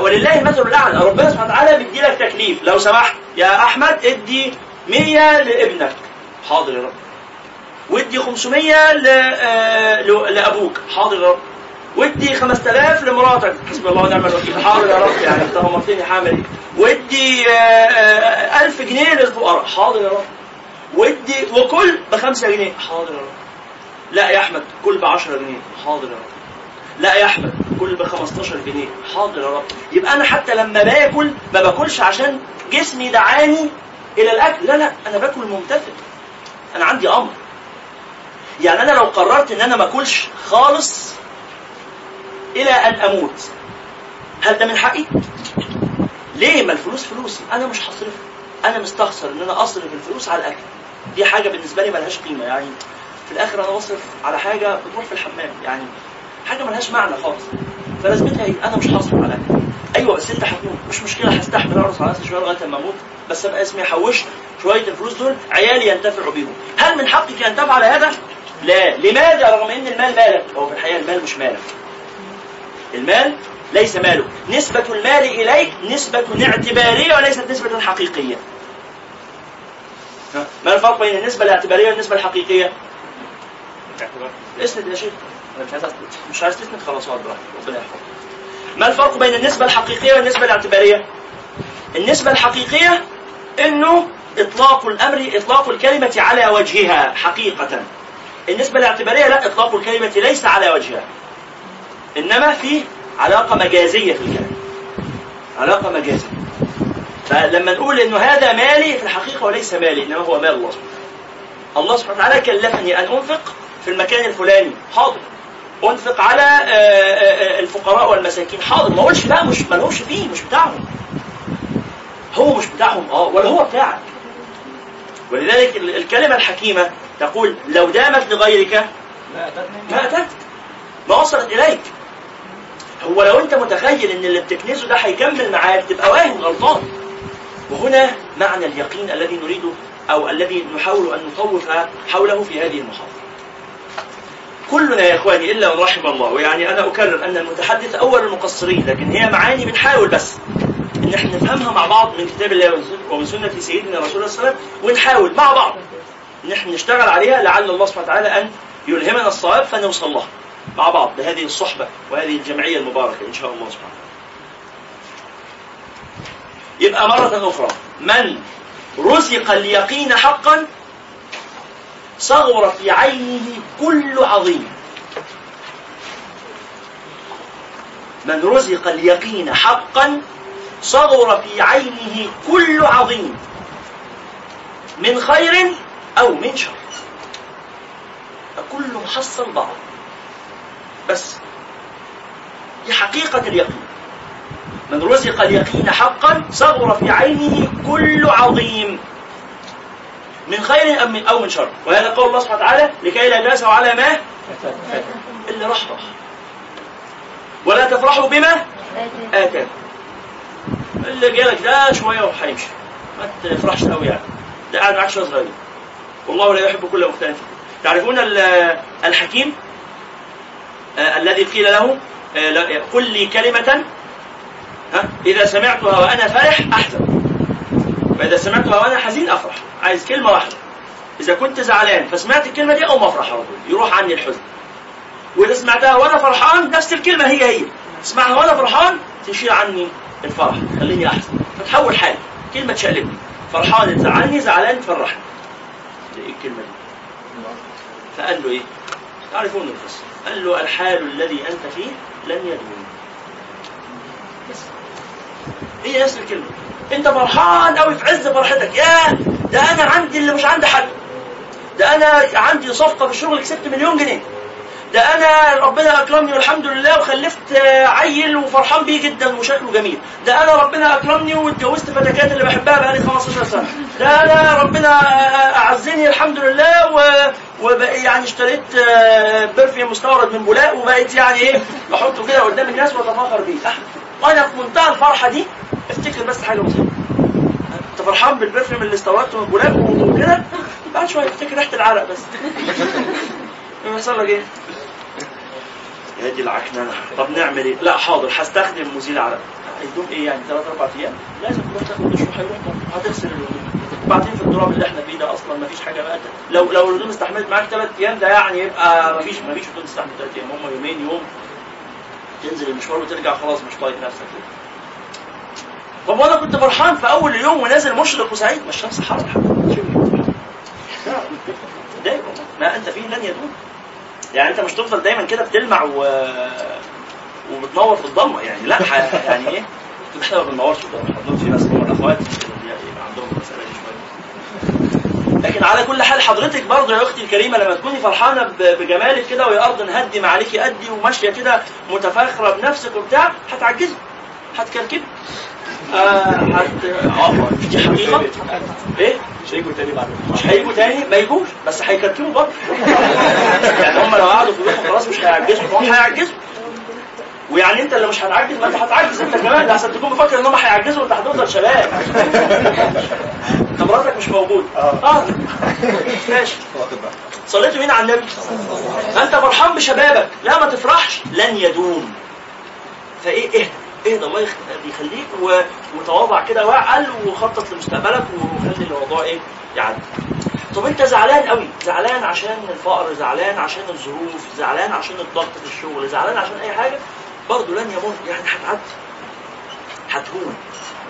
ولله المثل الأعلى ربنا سبحانه وتعالى بيدي لك تكليف. لو سمحت يا أحمد ادي 100 لابنك. حاضر يا رب. وادي 500 ل... آه، لأبوك. حاضر يا رب. وادي 5000 لمراتك. حسبي الله ونعم الوكيل. حاضر يا رب يعني انت امرتني حامل إيه وادي 1000 آه، جنيه للفقراء حاضر يا رب. وادي وكل ب 5 جنيه. حاضر يا رب. لا يا أحمد كل ب 10 جنيه. حاضر يا رب. لا يا أحمد كل ب 15 جنيه. حاضر يا رب. يبقى أنا حتى لما باكل ما باكلش عشان جسمي دعاني إلى الأكل. لا لا أنا باكل ممتثل أنا عندي أمر. يعني أنا لو قررت إن أنا ما أكلش خالص إلى أن أموت. هل ده من حقي؟ ليه ما الفلوس فلوسي؟ أنا مش هصرفها أنا مستخسر إن أنا أصرف الفلوس على الأكل. دي حاجة بالنسبة لي ملهاش قيمة يعني. في الآخر أنا بصرف على حاجة بتروح في الحمام يعني. حاجة ملهاش معنى خالص. فلازمتها إيه؟ أنا مش هصرف على الأكل. أيوه بس انت هتموت. مش مشكلة هستحمل اقرص على نفسي شوية لغاية ما أموت. بس أبقى اسمي حوشت شوية الفلوس دول عيالي ينتفعوا بيهم. هل من حقك أن تفعل هذا؟ لا. لماذا؟ رغم إن المال مالك. هو في الحقيقة المال مش مالك. المال ليس مالك نسبة المال إليك نسبة اعتبارية وليست نسبة حقيقية ما الفرق بين النسبة الاعتبارية والنسبة الحقيقية؟ اسند يا شيخ مش عايز مش عايز تسند خلاص اقعد براحتك ربنا يحفظك ما الفرق بين النسبة الحقيقية والنسبة الاعتبارية؟ النسبة الحقيقية إنه إطلاق الأمر إطلاق الكلمة على وجهها حقيقة. النسبة الاعتبارية لا إطلاق الكلمة ليس على وجهها. إنما في علاقة مجازية في الكلام. علاقة مجازية. فلما نقول إنه هذا مالي في الحقيقة وليس مالي إنما هو مال الله سبحانه وتعالى. الله سبحانه وتعالى كلفني أن أنفق في المكان الفلاني، حاضر. أنفق على آه، آه، آه، الفقراء والمساكين، حاضر، ما أقولش لا مش ما لهمش فيه مش بتاعهم. هو مش بتاعهم آه ولا هو بتاعك ولذلك ال- الكلمة الحكيمة تقول لو دامت لغيرك ما أتتك ما وصلت إليك هو لو أنت متخيل إن اللي بتكنزه ده هيكمل معاك تبقى واهم غلطان. وهنا معنى اليقين الذي نريده أو الذي نحاول أن نطوف حوله في هذه المحاضرة كلنا يا إخواني إلا من رحم الله ويعني أنا أكرر أن المتحدث أول المقصرين لكن هي معاني بنحاول بس إن إحنا نفهمها مع بعض من كتاب الله ومن سنه سيدنا رسول الله صلى الله عليه وسلم ونحاول مع بعض إن إحنا نشتغل عليها لعل الله سبحانه وتعالى أن يلهمنا الصواب فنوصل لها. مع بعض بهذه الصحبة وهذه الجمعية المباركة إن شاء الله سبحانه يبقى مرة أخرى من رزق اليقين حقا صغر في عينه كل عظيم. من رزق اليقين حقا صغر في عينه كل عظيم. من خير أو من شر. كل محصل بعض. بس دي حقيقة اليقين. من رزق اليقين حقا صغر في عينه كل عظيم. من خير أم من أو من شر. وهذا قول الله سبحانه وتعالى لكي لا تأسوا على ما؟ اللي راح راح ولا تفرحوا بما آتاكم. اللي جالك ده شوية وهيمشي ما تفرحش قوي يعني. ده قاعد معاك شوية صغيرين. والله لا يحب كل مختلف. تعرفون ال- الحكيم؟ الذي قيل له آه، قل لي كلمة إذا سمعتها وأنا فرح أحزن. وإذا سمعتها وأنا حزين أفرح. عايز كلمة واحدة. إذا كنت زعلان فسمعت الكلمة دي أقوم أفرح يروح عني الحزن. وإذا سمعتها وأنا فرحان نفس الكلمة هي هي. اسمعها وأنا فرحان تشيل عني الفرح خليني أحزن. فتحول حالي. كلمة تشقلبني. فرحان تزعلني زعلان تفرحني. إيه الكلمة دي. فقال له إيه؟ تعرفون القصة. قال له الحال الذي أنت فيه لن يدوم. بس. هي نفس الكلمة. أنت فرحان أوي في عز فرحتك. يا ده أنا عندي اللي مش عند حد. ده أنا عندي صفقة في الشغل كسبت مليون جنيه. ده أنا ربنا أكرمني والحمد لله وخلفت عيل وفرحان بيه جدا وشكله جميل. ده أنا ربنا أكرمني واتجوزت فتكات اللي بحبها بقالي 15 سنة. ده أنا ربنا أعزني الحمد لله و... وبقى يعني اشتريت آه، perfume مستورد من بولاق وبقيت يعني إيه بحطه كده قدام الناس وأتفاخر بيه. وأنا في منتهى الفرحة دي أفتكر بس حاجة بسيطة. أنت فرحان بال perfume اللي استوردته من بولاق وكده؟ بعد شوية أفتكر ريحة العرق بس. يحصل لك إيه؟ دي العكننة. طب نعمل إيه؟ لا حاضر هستخدم مزيل عرق هيدوم إيه يعني؟ ثلاث أربع أيام؟ لازم تروح تاخد دش وهيروح. هتغسل الهدوم وبعدين في التراب اللي إحنا فيه ده أصلا مفيش حاجة بقى. لو لو الهدوم استحملت معاك ثلاث أيام ده يعني يبقى مفيش مفيش هدوم تستحمل ثلاث أيام. هم يومين يوم. تنزل المشوار وترجع خلاص مش طايق نفسك. طب وأنا كنت فرحان في أول اليوم ونازل مشرق وسعيد. ما الشمس حر. لا. دايما. ما أنت فيه لن يدوم. يعني انت مش تفضل دايما كده بتلمع و... وبتنور في الضلمة يعني. لا. يعني إيه؟ إحنا ما بننورش في الضلمة. إحنا في ناس هم الأخوات يبقى عندهم المساله دي شوية. لكن على كل حال حضرتك برضه يا أختي الكريمة لما تكوني فرحانة بجمالك كده ويا ارض هدي ما عليكي أدي وماشيه كده متفاخره بنفسك وبتاع هتعجزي هتكركبي. هت دي حقيقه إيه مش هيجوا تاني بعد مش هيجوا تاني؟ ما يجوش. بس هيكركبوا برضه. يعني هم لو قعدوا في بيوتهم خلاص مش هيعجزوا. هم هيعجزوا. ويعني أنت اللي مش هتعجز ما أنت هتعجز أنت كمان. عشان تكون مفكر إن هم هيعجزوا وأنت هتفضل شباب انت مراتك مش موجود. آه. ماشي. صليتوا مين على النبي؟ أنت فرحان بشبابك. لا ما تفرحش. لن يدوم. فإيه؟ اهدى. اهدى الله يخ- يخليك وتواضع كده واعقل وخطط لمستقبلك وخلي الموضوع إيه يعدي طب أنت زعلان قوي زعلان عشان الفقر زعلان عشان الظروف زعلان عشان الضغط في الشغل زعلان عشان أي حاجة برضه لن يمر يعني هتعدي هتهون.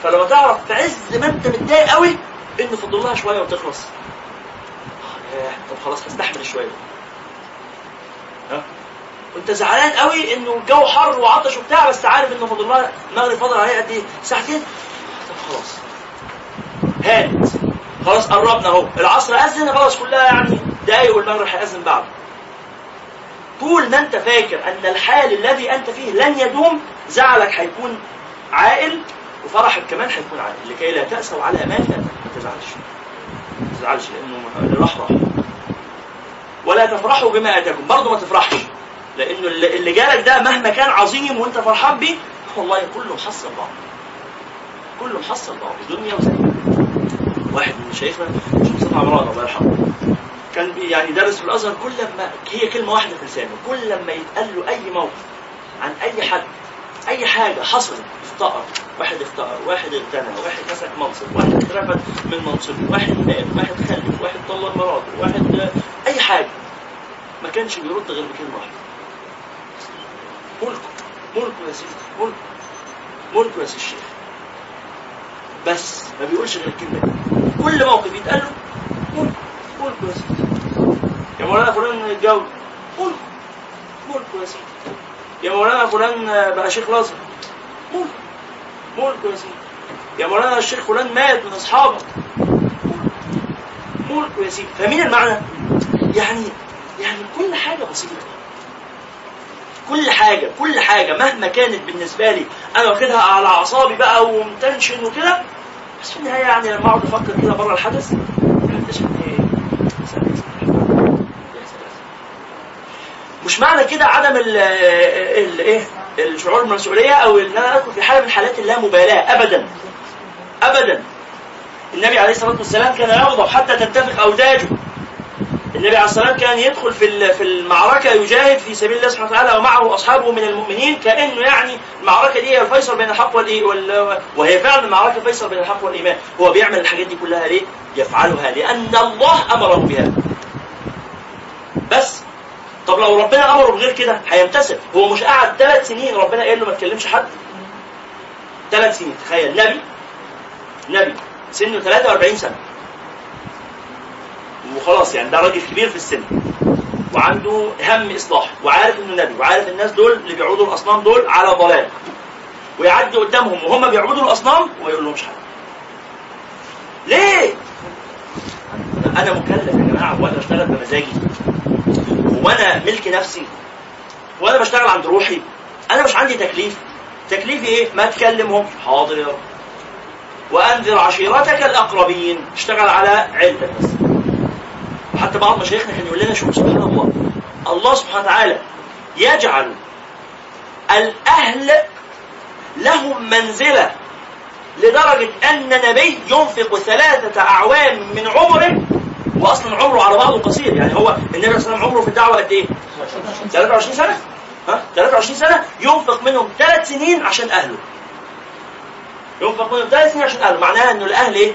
فلما تعرف في عز ما أنت متضايق قوي إن فضل لها شوية وتخلص. آه، طب خلاص هستحمل شوية. ها؟ وانت زعلان قوي انه الجو حر وعطش وبتاع بس عارف انه فاضل لها المغرب فاضل عليه قد إيه؟ ساعتين. طب خلاص. هانت خلاص قربنا اهو. العصر أذن خلاص كلها يعني دقايق والمغرب هيأذن بعده. طول ما انت فاكر أن الحال الذي أنت فيه لن يدوم زعلك هيكون عائل وفرحك كمان هيكون عائل لكي لا تأسوا على ما ما تزعلش. ما تزعلش لأنه راح. ولا تفرحوا بما آتاكم. برضه ما تفرحش. لأنه اللي جالك ده مهما كان عظيم وانت فرحان بيه والله كله محصل بعض كله محصل بعض دنيا وزي واحد من شيخنا شيخ مصطفى عمران الله يرحمه كان بي يعني درس في الأزهر كل ما هي كلمة واحدة في لسانه كل لما يتقال له أي موقف عن أي حد أي حاجة حصلت افتقر واحد افتقر واحد اغتنى واحد مسك منصب واحد اترفد من منصبه واحد مات واحد خلف واحد طلق مراته واحد أي حاجة. ما كانش بيرد غير بكلمة واحدة. ملكه ملكه يا سيدي ملكه ملكه يا سيدي الشيخ. بس ما بيقولش غير الكلمة دي. كل موقف يتقال له ملكه ملكه يا سيدي. يا مولانا فلان اتجوز ملكه ملكه يا سيدي. يا مولانا فلان بقى شيخ الازهر ملكه ملكه يا سيدي. يا مولانا الشيخ فلان مات من أصحابك ملكه يا سيدي. فاهمين المعنى؟ يعني يعني كل حاجة بسيطة. كل حاجة كل حاجة مهما كانت بالنسبة لي. أنا واخدها على أعصابي بقى ومتنشن وكده. بس في النهاية يعني لما أقعد أفكر كده بره الحدث يا سلام. مش معنى كده عدم ال إيه؟ الشعور بالمسؤولية أو إن أنا أدخل في حالة من حالات اللامبالاة أبدا. أبدا. النبي عليه الصلاة والسلام كان يغضب حتى تنتفخ أوداجه النبي عليه الصلاة والسلام كان يدخل في في المعركة يجاهد في سبيل الله سبحانه وتعالى ومعه أصحابه من المؤمنين كأنه يعني المعركة دي هي الفيصل بين الحق والإيه وال... وهي فعلا المعركة فيصل بين الحق والإيمان. هو بيعمل الحاجات دي كلها ليه؟ يفعلها لأن الله أمره بها. بس. طب لو ربنا أمره بغير كده هيمتثل هو مش قعد ثلاث سنين ربنا قال له ما تكلمش حد؟ ثلاث سنين. تخيل. نبي. نبي. سنه 43 سنة. وخلاص يعني ده راجل كبير في السن. وعنده هم إصلاح وعارف إنه نبي وعارف الناس دول اللي بيعبدوا الأصنام دول على ضلال. ويعدي قدامهم وهم بيعبدوا الأصنام وما يقول لهمش حاجة. ليه؟ أنا مكلف يا جماعة وأنا بشتغل بمزاجي وأنا ملك نفسي وأنا بشتغل عند روحي. أنا مش عندي تكليف. تكليفي إيه؟ ما تكلمهم حاضر. وأنذر عشيرتك الأقربين. اشتغل على علمك بس. وحتى بعض مشايخنا كان يقول لنا شوف سبحان الله. الله سبحانه وتعالى يجعل الأهل لهم منزلة لدرجة أن نبي ينفق ثلاثة أعوام من عمره واصلا عمره على بعضه قصير. يعني هو النبي صلى الله عليه وسلم عمره في الدعوة قد إيه؟ 23 سنة. ها؟ 23 سنة ينفق منهم ثلاث سنين عشان أهله. ينفق منهم ثلاث سنين عشان أهله. معناها إنه الأهل إيه؟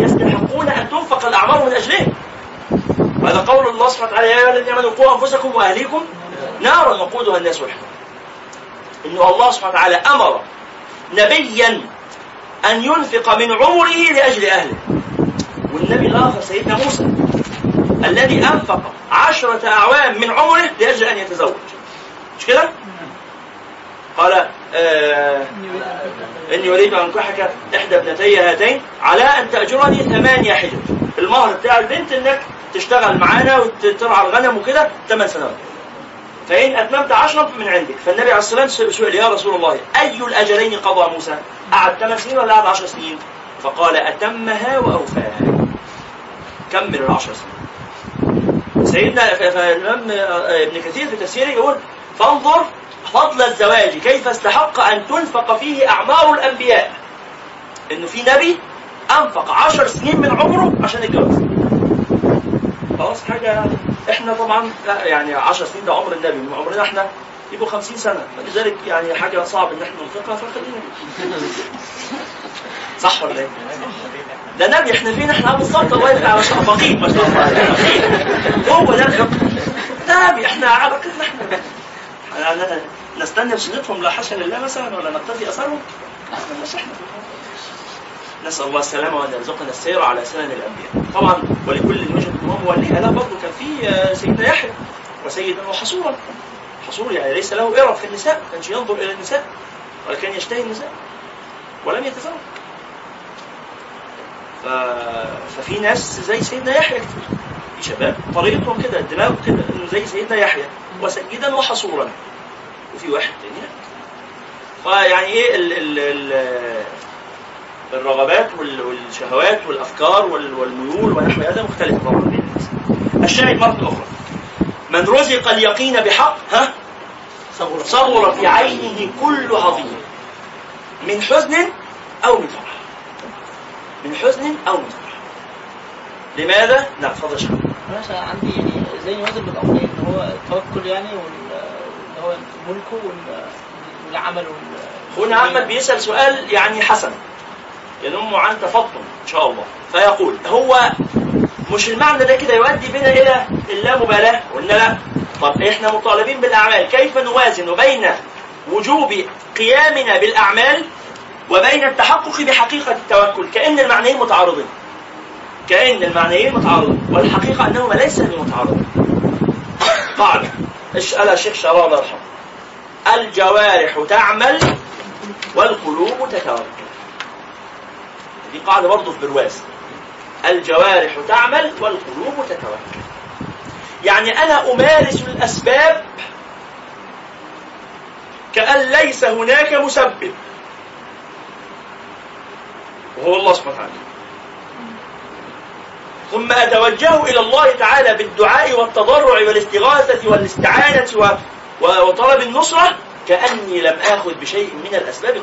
يستحقون أن تنفق الأعمار من أجلهم. وهذا قول الله سبحانه وتعالى يا أيها الذين آمنوا قوا أنفسكم وأهليكم نارا وقودها الناس والحجاره انه الله سبحانه وتعالى أمر نبيا أن ينفق من عمره لأجل أهله. والنبي الآخر سيدنا موسى الذي أنفق عشرة أعوام من عمره لأجل أن يتزوج. مش كده؟ قال آه إني أريد أن أنكحك إحدى ابنتي هاتين على أن تأجرني ثمانية حجج. المهر بتاع البنت إنك تشتغل معانا وترعى الغنم وكده ثمان سنوات. فإن أتممت عشرا من عندك. فالنبي عليه الصلاة والسلام سئل يا رسول الله أي الأجلين قضى موسى؟ قعد ثمان سنين ولا قعد عشر سنين؟ فقال أتمها وأوفاها. كمل العشر سنين. سيدنا ف- فالإمام ابن كثير في تفسيره يقول فانظر فضل الزواج كيف استحق أن تنفق فيه أعمار الأنبياء؟ إنه في نبي أنفق عشر سنين من عمره عشان يتجوز. خلاص حاجة إحنا طبعا يعني 10 سنين ده عمر النبي من عمرنا إحنا يبقوا 50 سنة. فلذلك يعني حاجة صعب إن إحنا ننفقها فخلينا. صح ولا إيه؟ ده نبي إحنا فين؟ إحنا بالظبط الله يرجع على فقير ما شاء الله. هو ده ده نبي إحنا علاقتنا يعني نستنى بسنتهم لا حاشا لله مثلا ولا نقتدي أثرهم. إحنا نسأل الله السلامة وأن يرزقنا السير على سنن الأنبياء. طبعا ولكل وجهة امام وليها لا برضه كان في آه، سيدنا يحيى وسيدا وحصورا حصور يعني ليس له إرب في النساء ما كانش ينظر إلى النساء ولكن يشتهي النساء ولم يتزوج ف... ففي ناس زي سيدنا يحيى كتير. شباب طريقتهم كده دماغه كده إنه زي سيدنا يحيى وسيدا وحصورا. وفي واحد تاني. فيعني إيه ال... ال... ال... الرغبات وال- والشهوات والأفكار وال- والميول ونحو هذا مختلفة طبعا بين الناس. الشاهد مرة أخرى. من رزق اليقين بحق ها؟ صغر في عينه كل عظيم. من حزن أو من فرح. من حزن أو من فرح. لماذا؟ نعم تفضل يا شيخ. أنا عندي يعني زي يوازن بالامرين إن هو التوكل يعني وال اللي هو ملكه وال- والعمل وال هنا أحمد بيسأل سؤال يعني حسن. ينم عن تفطن إن شاء الله. فيقول هو مش المعنى ده كده يؤدي بنا إلى اللامبالاة قلنا لا؟ طب إحنا مطالبين بالأعمال. كيف نوازن بين وجوب قيامنا بالأعمال وبين التحقق بحقيقة التوكل؟ كأن المعنيين متعارضين. كان المعنيين متعارضين والحقيقة أنهما ليس بمتعارضين إيش قالها الشيخ شرار الله يرحمه الجوارح تعمل والقلوب تتوكل دي قاعدة برضه في برواز. الجوارح تعمل والقلوب تتوكل يعني أنا أمارس الأسباب كأن ليس هناك مسبب. وهو الله سبحانه وتعالى. ثم أتوجه إلى الله تعالى بالدعاء والتضرع والاستغاثة والاستعانة و... وطلب النصرة كأني لم آخذ بشيء من الأسباب.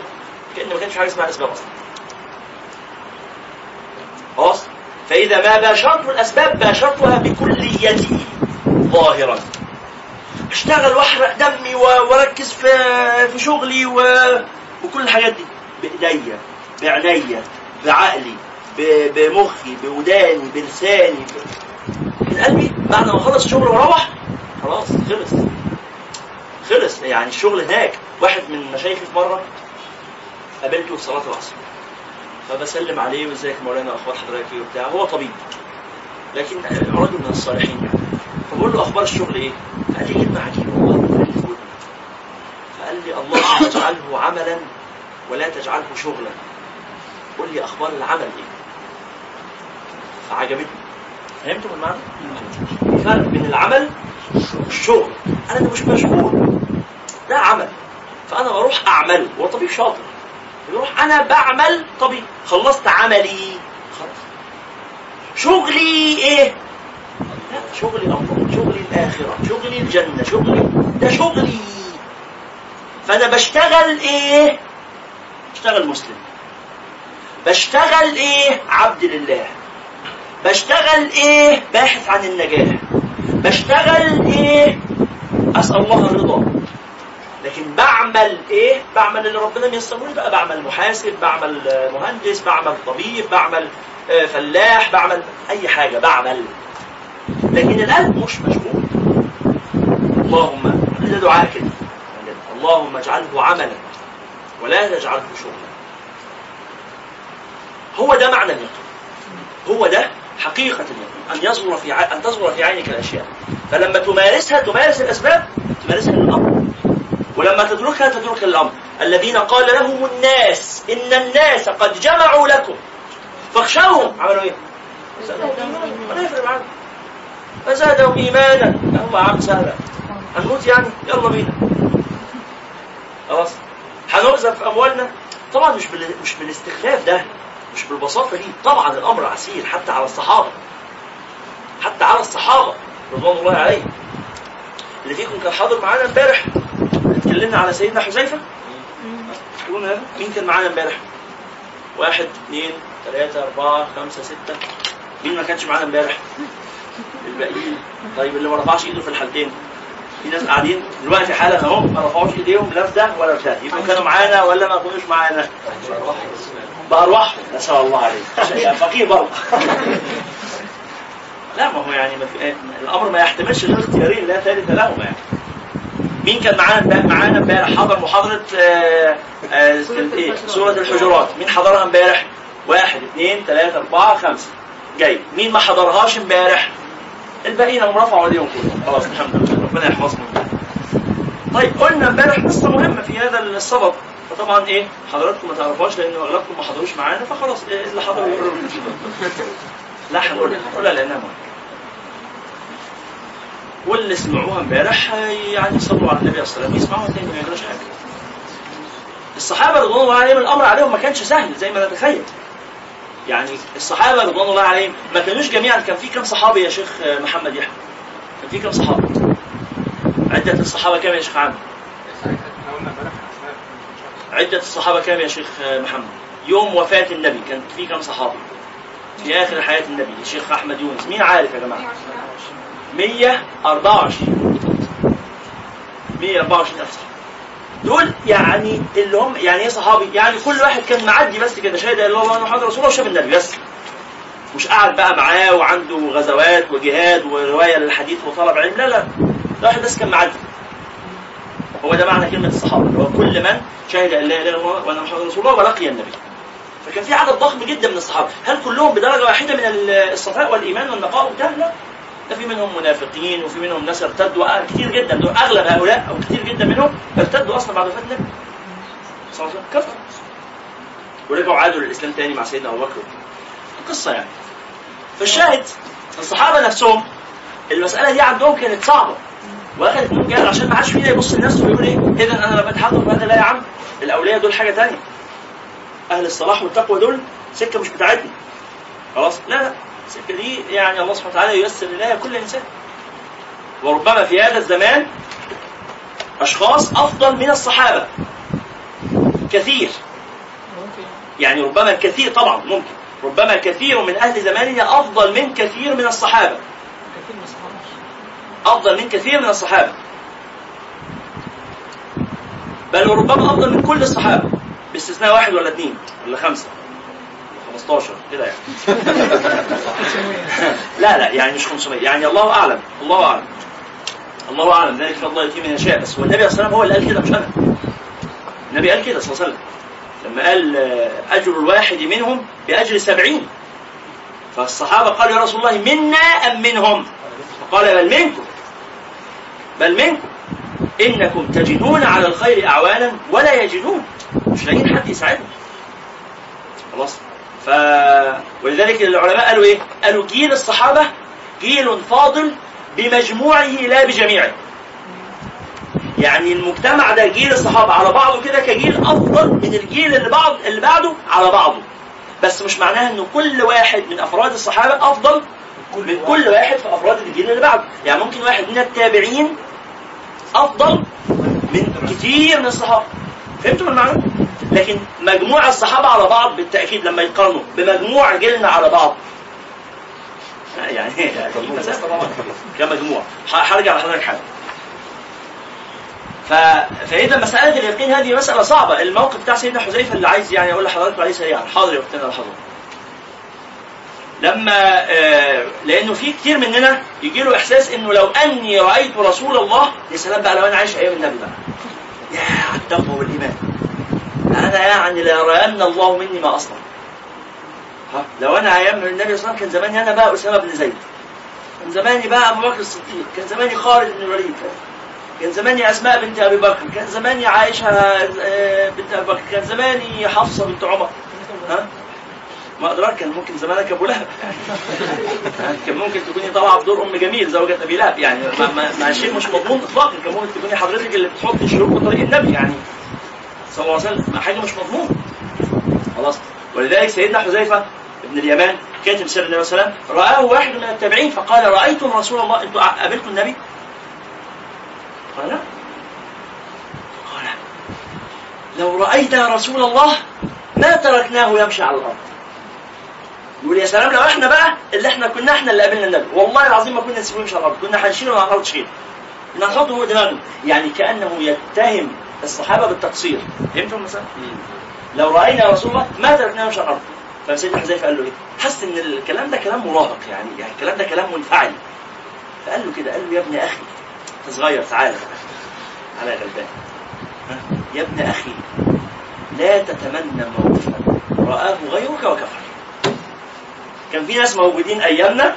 كأن ما كانش حاجة اسمها أسباب أصلا. خلاص؟ فإذا ما باشرت الأسباب باشرتها بكليته ظاهرا. اشتغل وأحرق دمي وأركز في في شغلي و... وكل الحاجات دي. بإيديا بعينيا بعقلي. بمخي بوداني بلساني. من قلبي بعد ما اخلص الشغل وأروح خلاص خلص خلص يعني الشغل هناك واحد من مشايخي في مرة قابلته في صلاة العصر فبسلم عليه وإزيك مولانا أخبار حضرتك إيه وبتاع هو طبيب لكن رجل من الصالحين يعني فبقول له أخبار الشغل إيه؟ قال لي كلمة عجيبة والله. فقال لي اللهم أجعله عملا ولا تجعله شغلا قول لي أخبار العمل إيه؟ فعجبتني. فهمتوا المعنى؟ في فرق بين العمل والشغل. أنا مش مشغول ده عمل. فأنا بروح اعمله هو طبيب شاطر. يروح أنا بعمل طبيب. خلصت عملي. خلاص. شغلي إيه؟ لا شغلي الله شغلي الآخرة شغلي الجنة شغلي ده شغلي. فأنا بشتغل إيه؟ بشتغل مسلم. بشتغل إيه؟ عبد لله. بشتغل إيه باحث عن النجاح بشتغل إيه أسأل الله الرضا لكن بعمل إيه؟ بعمل اللي ربنا ميسره لي بقى بعمل محاسب، بعمل مهندس، بعمل طبيب، بعمل آه، فلاح، بعمل أي حاجة بعمل. لكن القلب مش مشغول. اللهم ده دعاء كده. اللهم اجعله عملا ولا تجعله شغلا. هو ده معنى اليقين. هو ده حقيقة اليقين، أن يصغر في ع... أن تصغر في عينك الأشياء. فلما تمارسها تمارس الأسباب تمارسها للأمر. ولما تتركها تترك الامر الذين قال لهم الناس إن الناس قد جمعوا لكم. فاخشوهم. عملوا؟ ولا يفرق معاهم فزادهم إيمانا. الله عم سهلا. هنموت يعني؟ يلا بينا. خلاص. هنؤذى في أموالنا؟ طبعا مش بال... مش بالاستخفاف ده. مش بالبساطة دي. طبعا الأمر عسير حتى على الصحابة. حتى على الصحابة رضوان الله عليهم. اللي فيكم كان حاضر معانا امبارح؟ اتكلمنا على سيدنا هذا مين كان معانا امبارح؟ واحد اثنين ثلاثة أربعة خمسة ستة. مين ما كانش معانا امبارح؟ الباقيين. طيب اللي ما رفعش ايده في الحالتين. في ناس قاعدين دلوقتي حالا اهو ما رفعوش ايديهم لا في ده ولا في ده. يبقوا كانوا معانا ولا ما كانوش معانا. بأرواحهم نسأل الله عليه. فقير برضه. لا ما هو يعني ما في... الأمر ما يحتملش غير اختيارين لا ثالث لهما يعني. مين كان معانا امبارح- معانا امبارح؟ حضر محاضرة آه، آه، إيه سورة الحجرات. مين حضرها امبارح؟ واحد اثنين ثلاثة أربعة خمسة. جاي. مين ما حضرهاش امبارح؟ الباقيين هم رفعوا ايديهم كلهم. خلاص الحمد لله. ربنا يحفظهم. طيب قلنا امبارح قصة مهمة في هذا السبب فطبعا إيه حضراتكم ما تعرفوهاش لأن أغلبكم ما حضروش معانا فخلاص إيه اللي حضروا يقولوا لا هنقولها هنقولها لانها واللي سمعوها امبارح يعني صلوا على النبي صلى الله عليه وسلم يسمعوها تاني ما يجراش حاجة. الصحابة رضوان الله عليهم الأمر عليهم ما كانش سهل زي ما نتخيل. يعني الصحابة رضوان الله عليهم ما كانوش جميعا كان في كم صحابي يا شيخ محمد يحيى؟ كان في كم صحابي؟ عدة الصحابة كام يا شيخ عامر؟ عدة الصحابة كام يا شيخ محمد؟ يوم وفاة النبي كان في كم صحابي؟ في آخر حياة النبي الشيخ أحمد يونس مين عارف يا جماعة؟ 124 124 ألف دول يعني اللي هم يعني إيه صحابي؟ يعني كل واحد كان معدي بس كده شهد ان الله محمد رسول الله وشاف النبي بس مش قاعد بقى معاه وعنده غزوات وجهاد ورواية للحديث وطلب علم لا لا ده واحد بس كان معدي هو ده معنى كلمة الصحابة اللي هو كل من شهد أن لا إله إلا الله وأن محمد رسول الله ولقي النبي. فكان في عدد ضخم جدا من الصحابة. هل كلهم بدرجة واحدة من الصفاء والإيمان والنقاء وبتاع لا. ده في منهم منافقين وفي منهم ناس ارتدوا آه كتير جدا. دول أغلب هؤلاء أو كتير جدا منهم ارتدوا أصلا بعد وفاة النبي. صلى الله عليه وسلم. ورجعوا عادوا للإسلام تاني مع سيدنا أبو بكر. قصة يعني. فالشاهد الصحابة نفسهم المسألة دي عندهم كانت صعبة. واخدت من جهل عشان ما حدش فينا يبص لنفسه ويقول إيه اذا أنا لما اتحقق في هذا لا يا عم الأولياء دول حاجة ثانية أهل الصلاح والتقوى دول سكة مش بتاعتنا. خلاص؟ لا لا السكه دي يعني الله سبحانه وتعالى ييسر اليها كل إنسان. وربما في هذا الزمان أشخاص أفضل من الصحابة. كثير. يعني ربما الكثير طبعا ممكن. ربما كثير من أهل زماننا أفضل من كثير من الصحابة. أفضل من كثير من الصحابة. بل وربما أفضل من كل الصحابة. باستثناء واحد ولا اثنين ولا ولا 15 كده يعني. لا لا يعني مش 500 يعني الله أعلم الله أعلم. الله أعلم. ذلك فضل يؤتيه من يشاء. بس هو النبي صلى الله عليه وسلم هو اللي قال كده مش أنا. النبي قال كده صلى الله عليه وسلم. لما قال أجر الواحد منهم بأجر سبعين. فالصحابة قالوا يا رسول الله منا أم منهم؟ فقال بل منكم. بل منكم إنكم تجدون على الخير اعوانا ولا يجدون مش لاقيين حد يساعدهم خلاص ف ولذلك العلماء قالوا إيه؟ قالوا جيل الصحابة جيل فاضل بمجموعه لا بجميعه. يعني المجتمع ده جيل الصحابة على بعضه كده كجيل أفضل من الجيل اللي بعض اللي بعده على بعضه. بس مش معناها إنه كل واحد من أفراد الصحابة أفضل من كل واحد في أفراد الجيل اللي بعده، يعني ممكن واحد من التابعين أفضل من كتير من الصحابة. فهمتوا المعنى؟ لكن مجموع الصحابة على بعض بالتأكيد لما يقارنوا بمجموع جيلنا على بعض. يعني مسافه طبعا كمجموع ح- هرجع لحضرتك حاجة. ف... فإذا مسألة اليقين هذه مسألة صعبة. الموقف بتاع سيدنا حذيفة اللي عايز يعني أقول لحضرتك عليه سريعا. حاضر يا اختنا الحضور. لما آه لأنه في كتير مننا يجي له إحساس إنه لو أني رأيت رسول الله يا سلام بقى لو أنا عايش أيام النبي بقى. يا على التقوى والإيمان. أنا يعني ليرين الله مني ما أصنع. لو أنا أيام النبي صلى الله عليه وسلم كان زماني أنا بقى أسامة بن زيد. كان زماني بقى أبو بكر الصديق. كان زماني خالد بن الوليد. كان زماني أسماء بنت أبي بكر. كان زماني عائشة آه، بنت أبي بكر. كان زماني حفصة بنت عمر. ها؟ ما أدراك كان ممكن زمانك ابو لهب كان ممكن تكوني طالعة بدور أم جميل زوجة أبي لهب يعني ما, ما, شيء مش مضمون اطلاقا. كان ممكن تكوني حضرتك اللي بتحطي شروط بطريق النبي يعني صلى الله عليه وسلم ما حاجة مش مضمون. خلاص. ولذلك سيدنا حذيفة بن اليمان كاتب سر النبي صلى الله عليه وسلم رآه واحد من التابعين فقال رأيتم رسول الله؟ أنتم قابلتم النبي؟ قال قال لو رأيت رسول الله ما تركناه يمشي على الأرض. يقول يا سلام لو إحنا بقى اللي إحنا كنا إحنا اللي قابلنا النبي. والله العظيم ما كنا نسيبه على الأرض كنا هنشيله من على الأرض شيل نحطه فوق دماغنا يعني كأنه يتهم الصحابة بالتقصير. فهمتوا المسألة؟ لو رأينا رسول الله ما تركناه مش الأرض فسيدنا حذيفة قال له إيه؟ حس إن الكلام ده كلام مراهق يعني. يعني الكلام ده كلام منفعل. فقال له كده قال له يا ابن أخي أنت صغير تعالى تعالى يا غلبان؟ يا ابن أخي لا تتمنى موقفا رآه غيرك وكفر كان في ناس موجودين أيامنا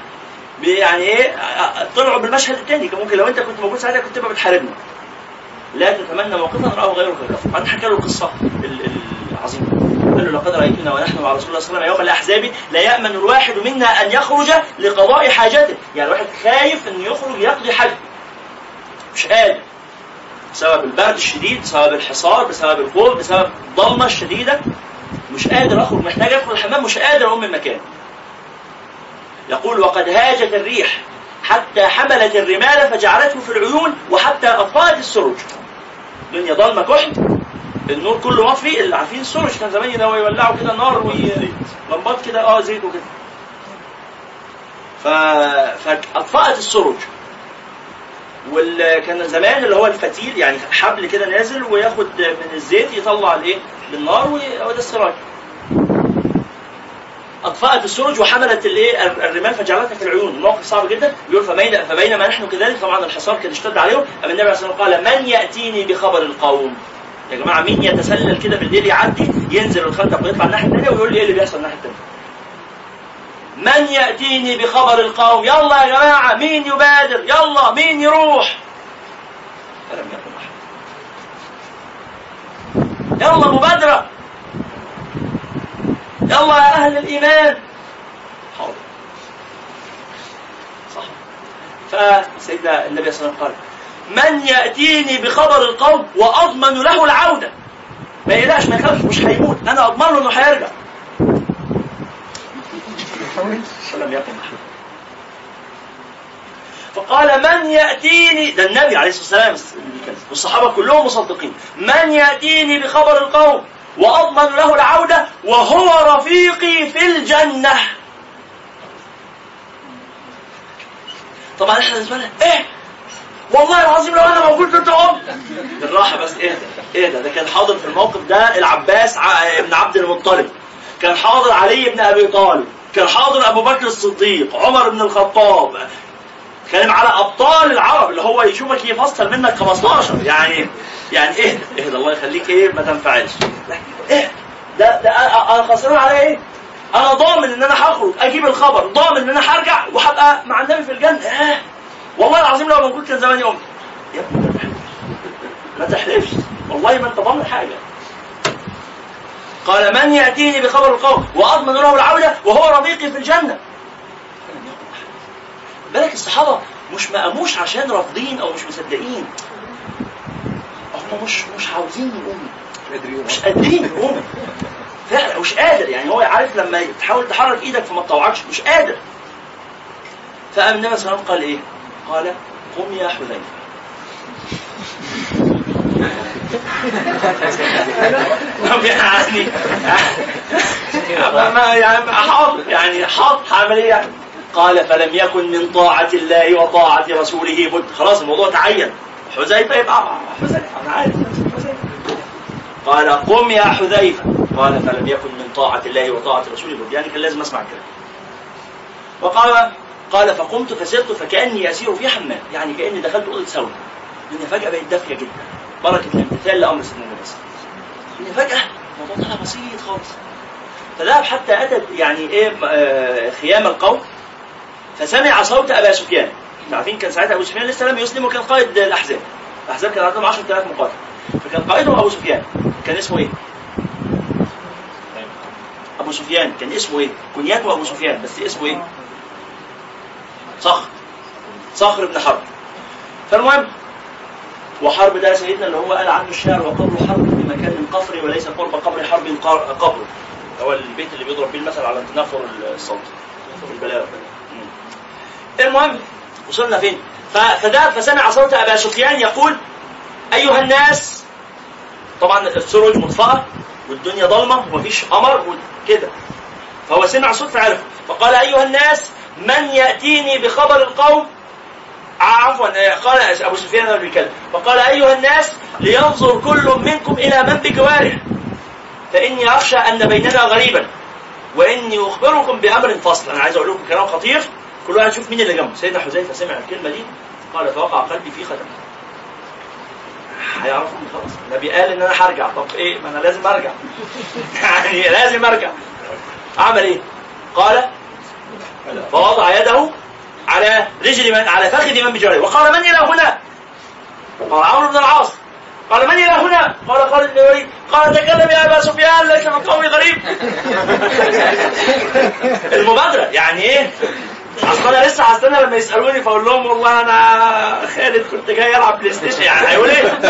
يعني إيه طلعوا بالمشهد الثاني كان ممكن لو أنت كنت موجود ساعتها كنت تبقى بتحاربنا. لا تتمنى موقفا رآه غيرك وكفر بعدين حكى له القصة ال- ال- العظيمة. قال له لقد رأيتنا ونحن مع رسول الله صلى الله عليه وسلم يوم الأحزاب لا يأمن الواحد منا أن يخرج لقضاء حاجته يعني الواحد خايف انه يخرج يقضي حاجة. مش قادر. بسبب البرد الشديد بسبب الحصار بسبب الخوف بسبب الضلمة الشديدة مش قادر أخرج. محتاج أدخل الحمام مش قادر أقوم من مكان يقول وقد هاجت الريح حتى حملت الرمال فجعلته في العيون وحتى اطفأت السرج الدنيا ضلمة كحل النور كله مطفي اللي عارفين السرج كان زمان يولعوا كده نار ولمبات كده آه زيت وكده. ف... فاطفأت السرج وكان زمان اللي هو الفتيل يعني حبل كده نازل وياخد من الزيت يطلع الإيه؟ بالنار وده السراج. أطفأت السرج وحملت الايه الرمال فجعلتها في العيون. الموقف صعب جدا. يقول فبين فبينما نحن كذلك طبعا الحصار كان اشتد عليهم. اما النبي عليه الصلاه والسلام قال من يأتيني بخبر القوم؟ يا جماعة مين يتسلل كده بالليل يعدي ينزل الخندق ويطلع الناحية الثانية ويقول لي إيه اللي بيحصل الناحية الثانية من يأتيني بخبر القوم؟ يلا يا جماعة مين يبادر؟ يلا مين يروح؟ فلم يكن أحد. يلا مبادرة. يلا يا أهل الإيمان. حاضر. صح. فسيدنا النبي صلى الله عليه وسلم قال من يأتيني بخبر القوم وأضمن له العودة. ما يقلقش ما يخافش مش هيموت. أنا أضمن له إنه هيرجع. فلم يكن فقال من يأتيني ده النبي عليه الصلاة والسلام والصحابة كلهم مصدقين. من يأتيني بخبر القوم وأضمن له العودة وهو رفيقي في الجنة. طبعا إحنا بالنسبة لنا إيه؟ والله العظيم لو أنا موجود كنت قمت بالراحة بس إيه ده؟ إيه ده؟ ده كان حاضر في الموقف ده العباس ابن عبد المطلب. كان حاضر علي بن أبي طالب. كان حاضر أبو بكر الصديق عمر بن الخطاب. كلام على أبطال العرب اللي هو يشوفك يفصل منك 15 يعني يعني ده إيه ده الله يخليك إيه؟ ما تنفعلش. إيه؟ ده ده أنا خسران على إيه؟ أنا ضامن إن أنا هخرج أجيب الخبر ضامن إن أنا هرجع وهبقى مع النبي في الجنة. إيه؟ والله العظيم لو موجود كان زماني قمت يا ابني ما تحلفش. والله ما أنت ضامن حاجة. قال من يأتيني بخبر القوم؟ وأضمن له العودة وهو رفيقي في الجنة. بالك الصحابه مش ما قاموش عشان رافضين أو مش مصدقين هم مش مش عاوزين يقوموا مش قادرين يقوموا فعلا مش قادر يعني هو عارف لما تحاول تحرك إيدك فما تطوعكش مش قادر فقام النبي صلى الله عليه وسلم قال إيه؟ قال قم يا حذيفه طب يعني يعني ما يعني حاضر يعني حاضر هعمل إيه يعني؟ قال فلم يكن من طاعة الله وطاعة رسوله بد. خلاص الموضوع تعين. حذيفة يبقى حذيفة. أنا عارف قال قم يا حذيفة. قال فلم يكن من طاعة الله وطاعة رسوله بد. يعني كان لازم أسمع الكلام. وقال قال فقمت فسرت فكأني أسير في حمام. يعني كأني دخلت أوضة سوداء. الدنيا فجأة بقت دافية جدا. بركة الامتثال لأمر سيدنا النبي صلى الله عليه وسلم. فجأة الموضوع طلع بسيط خالص. فذهب حتى أتت يعني إيه آه، خيام القوم. فسمع صوت أبا سفيان. أنتوا عارفين كان ساعتها أبو سفيان لسه لم يسلم وكان قائد الأحزاب. الأحزاب كان عندهم 10000 مقاتل. فكان قائدهم أبو سفيان. كان اسمه إيه؟ أبو سفيان. كان اسمه إيه؟ كنيته أبو سفيان. بس اسمه إيه؟ صخر. صخر بن حرب. فالمهم وحرب ده سيدنا اللي هو قال عنه الشعر وقبر حرب بمكان من قفر وليس قرب قبر حرب قبر. هو البيت اللي بيضرب بيه المثل على تنافر الصوت. البلاغة. المهم وصلنا فين؟ فذهب فسمع صوت أبا سفيان يقول أيها الناس طبعا السرج مطفأة والدنيا ضلمة ومفيش قمر وكده. فهو سمع صوت فعرف فقال أيها الناس من يأتيني بخبر القوم؟ عفوا قال أبو سفيان لما بيتكلم. فقال أيها الناس لينظر كل منكم إلى من بجواره. فإني أخشى أن بيننا غريبا وإني أخبركم بأمر فصل أنا عايز أقول لكم كلام خطير. كل واحد يشوف مين اللي جنبه. سيدنا حذيفة سمع الكلمة دي قال فوقع قلبي في خدم هيعرفوني خلاص. النبي قال إن أنا هرجع. طب إيه؟ ما أنا لازم أرجع. يعني لازم أرجع. عمل إيه؟ قال فوضع يده على رجل من على فخذ من بجواره وقال من إلى هنا؟ قال عمرو بن العاص. قال من إلى هنا؟ قال خالد بن الوليد قال تكلم يا أبا سفيان ليس من قومي غريب. المبادرة. يعني إيه؟ اصل أنا لسه هستنى لما يسألوني فأقول لهم والله أنا خالد كنت جاي ألعب PlayStation. يعني هيقول إيه؟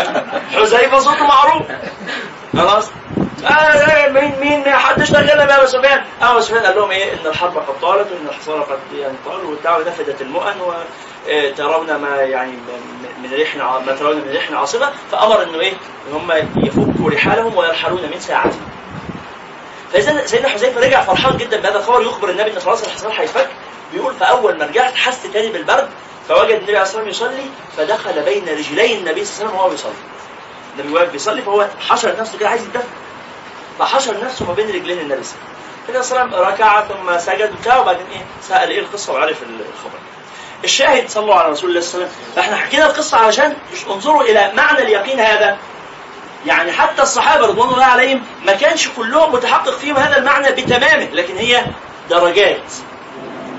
حذيفة صوته معروف. خلاص؟ آه مين مين؟ مين؟ تكلم يا أبو سفيان. أبو سفيان قال لهم إيه؟ إن الحرب قد طالت وإن الحصار قد يعني طال والدعوة نفدت المؤن وترون ما يعني من- من ريح ع- ما ترون من ريح عاصفة. فأمر إنه إيه؟ إن هم يفكوا رحالهم ويرحلون من ساعتهم. فإذا سيدنا حذيفة رجع فرحان جدا بهذا الخبر يخبر النبي إن خلاص الحصار هيفك بيقول فاول ما رجعت حس تاني بالبرد فوجد النبي عليه الصلاة والسلام يصلي فدخل بين رجلي النبي صلى الله عليه وسلم وهو بيصلي. النبي واقف بيصلي فهو حشر نفسه كده عايز يتدفى فحشر نفسه ما بين رجلين النبي صلى الله عليه وسلم. النبي ركع ثم سجد وبتاع وبعدين إيه؟ سأل إيه القصة وعرف الخبر. الشاهد صلوا على رسول الله صلى الله عليه وسلم فاحنا حكينا القصة علشان انظروا إلى معنى اليقين هذا. يعني حتى الصحابة رضوان الله عليهم ما كانش كلهم متحقق فيهم هذا المعنى بتمامه لكن هي درجات.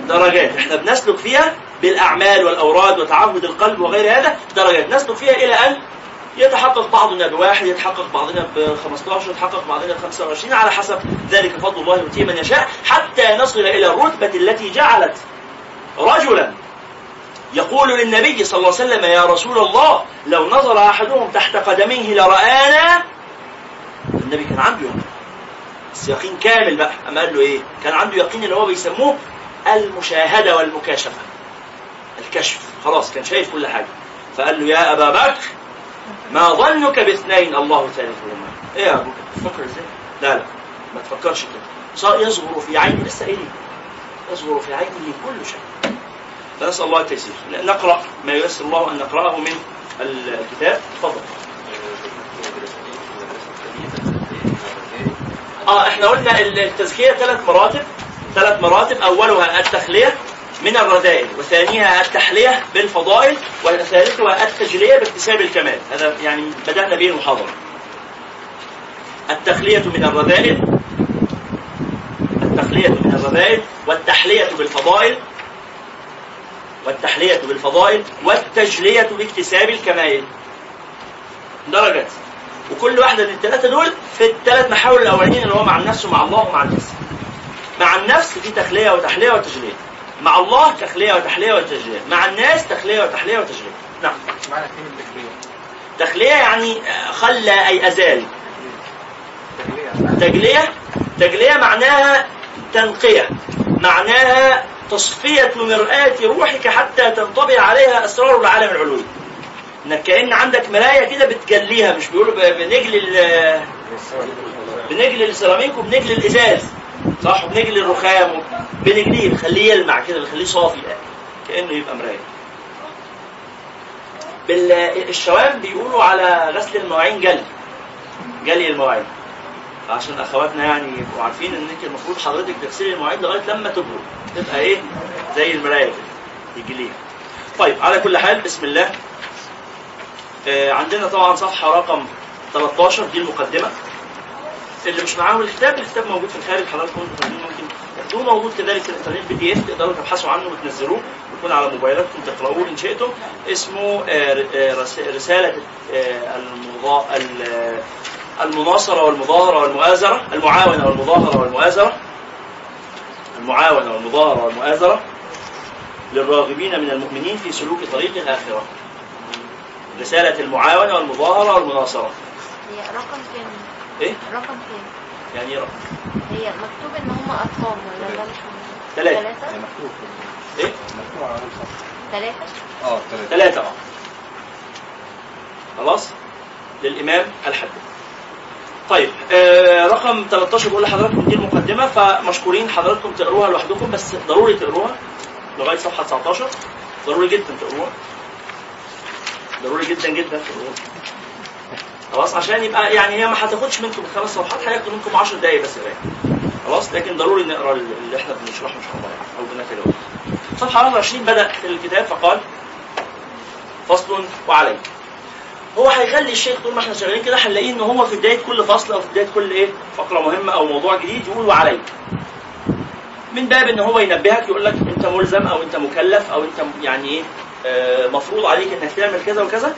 درجات. إحنا بنسلك فيها بالأعمال والأوراد وتعهد القلب وغير هذا درجات. نسلك فيها إلى أن يتحقق بعضنا بواحد يتحقق بعضنا ب 15 يتحقق بعضنا ب 25 على حسب ذلك فضل الله يؤتيه من يشاء حتى نصل إلى الرتبة التي جعلت رجلا. يقول للنبي صلى الله عليه وسلم يا رسول الله لو نظر أحدهم تحت قدميه لرآنا النبي كان عنده يقين. بس يقين كامل بقى. أما قال له إيه؟ كان عنده يقين اللي هو بيسموه المشاهدة والمكاشفة. الكشف. خلاص كان شايف كل حاجة. فقال له يا أبا بكر ما ظنك باثنين؟ الله ثالثهما. إيه يا أبو بكر تفكر إزاي؟ لا لا ما تفكرش كده. صار يصغر في عيني لسه قايل يصغر في عينه كل شيء. فنسأل الله التيسير نقرأ ما ييسر الله أن نقرأه من الكتاب. تفضل. آه إحنا قلنا التزكية ثلاث مراتب. ثلاث مراتب. أولها التخلية من الرذائل وثانيها التحلية بالفضائل وثالثها التجلية باكتساب الكمال. هذا يعني بدأنا به المحاضرة. التخلية من الرذائل التخلية من الرذائل والتحلية بالفضائل والتحلية بالفضائل والتجلية باكتساب الكمال. درجات وكل واحدة من الثلاثة دول في الثلاث محاور الأولانيين اللي هو مع النفس ومع الله ومع النفس مع النفس في تخلية وتحلية وتجليه مع الله تخلية وتحلية وتجليه مع الناس تخلية وتحلية وتجليه نعم. معنى كلمة تكبير. تخلية يعني خلى أي أزال. تجلية. تجلية معناها تنقية. معناها تصفية مرآة روحك حتى تنطبع عليها أسرار العالم العلوي. إنك كأن عندك مراية كده بتجليها مش بيقولوا بنجلي ال- بنجلي السيراميك وبنجلي الإزاز. صح؟ وبنجلي الرخام بنجليه بنخليه يلمع كده بنخليه صافي يعني. كأنه يبقى مرايه بالشوام بيقولوا على غسل المواعين جلي جلي المواعين. عشان أخواتنا يعني يبقوا عارفين إن أنت المفروض حضرتك تغسلي المواعين لغاية لما تبرد. تبقى إيه؟ زي المرايه كده تجليها طيب على كل حال بسم الله. آه، عندنا طبعا صفحة رقم 13 دي المقدمة. اللي مش معاهم الكتاب الكتاب موجود في الخارج حضراتكم ممكن تاخدوه موجود كذلك في الانترنت بي دي إف تقدروا تبحثوا عنه وتنزلوه ويكون على موبايلاتكم تقرأوه ان شئتم. اسمه آه، آه، رس- رسالة آه، المضا... ال- المناصرة والمظاهرة والمؤازرة المعاونة والمظاهرة والمؤازرة المعاونة والمظاهرة والمؤازرة للراغبين من المؤمنين في سلوك طريق الآخرة. رسالة المعاونة والمظاهرة والمناصرة. هي رقم كام؟ إيه؟ رقم كام؟ يعني إيه رقم. هي مكتوب إن هم أرقام ولا ده مش مهم؟ ثلاثة. ثلاثة؟ مكتوب. إيه؟ مكتوب على أول صفحة ثلاثة؟ آه ثلاثة ثلاثة آه. خلاص؟ للإمام الحداد طيب آه رقم 13 بقول لحضراتكم دي المقدمة فمشكورين حضراتكم تقروها لوحدكم بس ضروري تقروها لغاية صفحة 19 ضروري جدا تقروها. ضروري جدا جدا الأمور خلاص عشان يبقى يعني هي ما هتاخدش منكم خمس صفحات هياخد منكم 10 دقايق بس قرايه خلاص لكن ضروري نقرأ اللي إحنا بنشرحه إن شاء الله يعني أو بنتلوه صفحه 24 بدأ الكتاب فقال فصل وعليك هو هيخلي الشيخ طول ما إحنا شغالين كده هنلاقيه إن هو في بداية كل فصل أو في بداية كل إيه فقرة مهمة أو موضوع جديد يقول وعليك من باب إن هو ينبهك يقول لك أنت ملزم أو أنت مكلف أو أنت يعني إيه آه، مفروض عليك إنك تعمل كذا وكذا.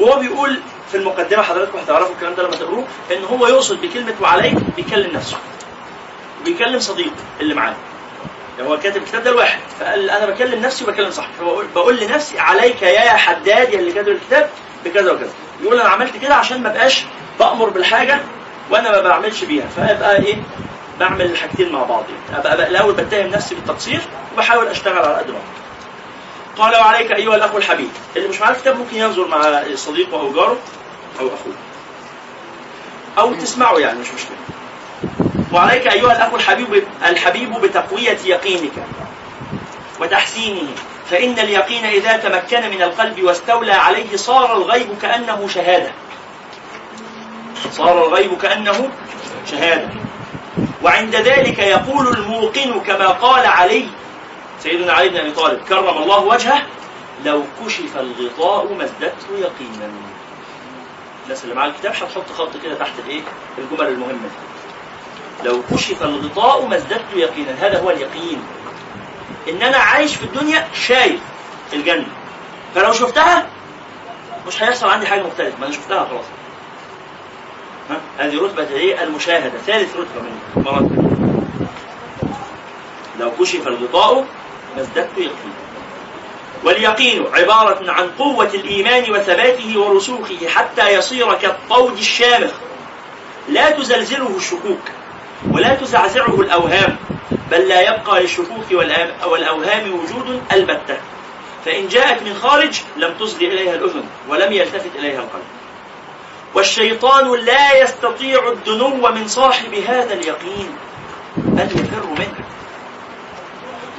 وهو بيقول في المقدمة حضراتكم هتعرفوا الكلام ده لما تقروه إن هو يقصد بكلمة وعليك بيكلم نفسه. وبيكلم صديقه اللي معاه. يعني هو كاتب الكتاب ده لواحد فقال أنا بكلم نفسي وبكلم صاحبي. فبقول بقول لنفسي عليك يا حداد يا اللي كاتب الكتاب بكذا وكذا. يقول أنا عملت كده عشان ما بقاش بأمر بالحاجة وأنا ما بعملش بيها. فأبقى إيه؟ بعمل الحاجتين مع بعض. يعني. أبقى, الأول بتهم نفسي بالتقصير وبحاول أشتغل على قد ما أقدر. قال وعليك أيها الأخ الحبيب. اللي مش معاه الكتاب ممكن ينظر مع صديقه أو جاره أو أخوه. أو تسمعه يعني مش مشكلة. وعليك أيها الأخ الحبيب الحبيب بتقوية يقينك وتحسينه. فإن اليقين إذا تمكن من القلب واستولى عليه صار الغيب كأنه شهادة. صار الغيب كأنه شهادة. وعند ذلك يقول الموقن كما قال علي سيدنا علي بن أبي طالب كرم الله وجهه لو كشف الغطاء ما ازددت يقينا. الناس اللي معاها الكتاب هتحط خط كده تحت الإيه؟ الجمل المهمة دي. لو كشف الغطاء ما ازددت يقينا هذا هو اليقين. إن أنا عايش في الدنيا شايف الجنة. فلو شفتها مش هيحصل عندي حاجة مختلفة. ما أنا شفتها خلاص. ها؟ هذه رتبة إيه؟ المشاهدة، ثالث رتبة من مراتب. لو كشف الغطاء ما ازددت يقينا. واليقين عبارة عن قوة الإيمان وثباته ورسوخه حتى يصير كالطود الشامخ. لا تزلزله الشكوك ولا تزعزعه الأوهام بل لا يبقى للشكوك والأوهام وجود البتة. فإن جاءت من خارج لم تصغي إليها الأذن ولم يلتفت إليها القلب. والشيطان لا يستطيع الدنو من صاحب هذا اليقين بل يفر منه.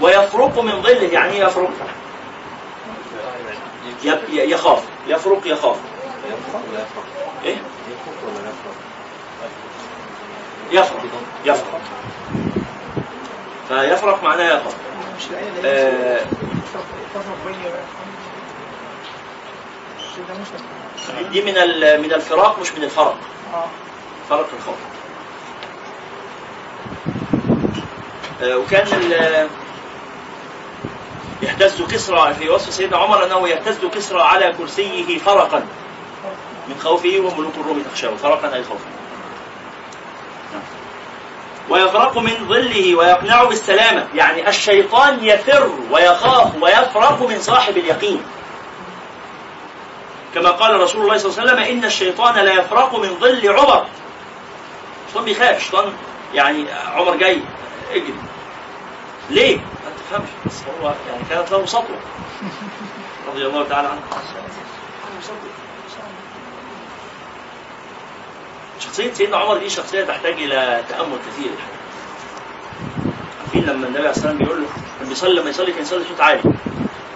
ويفرق من ظله. يعني إيه يفرق؟ يخاف يفرق يخاف. يفرق يفرق؟ إيه؟ يفرق يفرق؟ يفرق يفرق فيفرق معناه اللي آه، دي من من الفراق مش من الفرق. فرق الخوف. آه، وكان يهتز كسرى في وصف سيدنا عمر أنه يهتز كسرى على كرسيه فرقا. من خوفه وملوك الروم تخشاه. فرقا أي خوفا نعم. ويفرق من ظله ويقنع بالسلامة. يعني الشيطان يفر ويخاف ويفرق من صاحب اليقين. كما قال رسول الله صلى الله عليه وسلم إن الشيطان لا يفرق من ظل عمر. الشيطان بيخاف. الشيطان يعني عمر جاي اجري. ليه؟ ما تفهمش. هو يعني كانت له سطوه رضي الله تعالى عنه سطوة. شخصية سيدنا عمر دي شخصية تحتاج إلى تأمل كثير عارفين لما النبي عليه الصلاة والسلام بيقول له كان بيصلي لما يصلي كان يصلي صوت عالي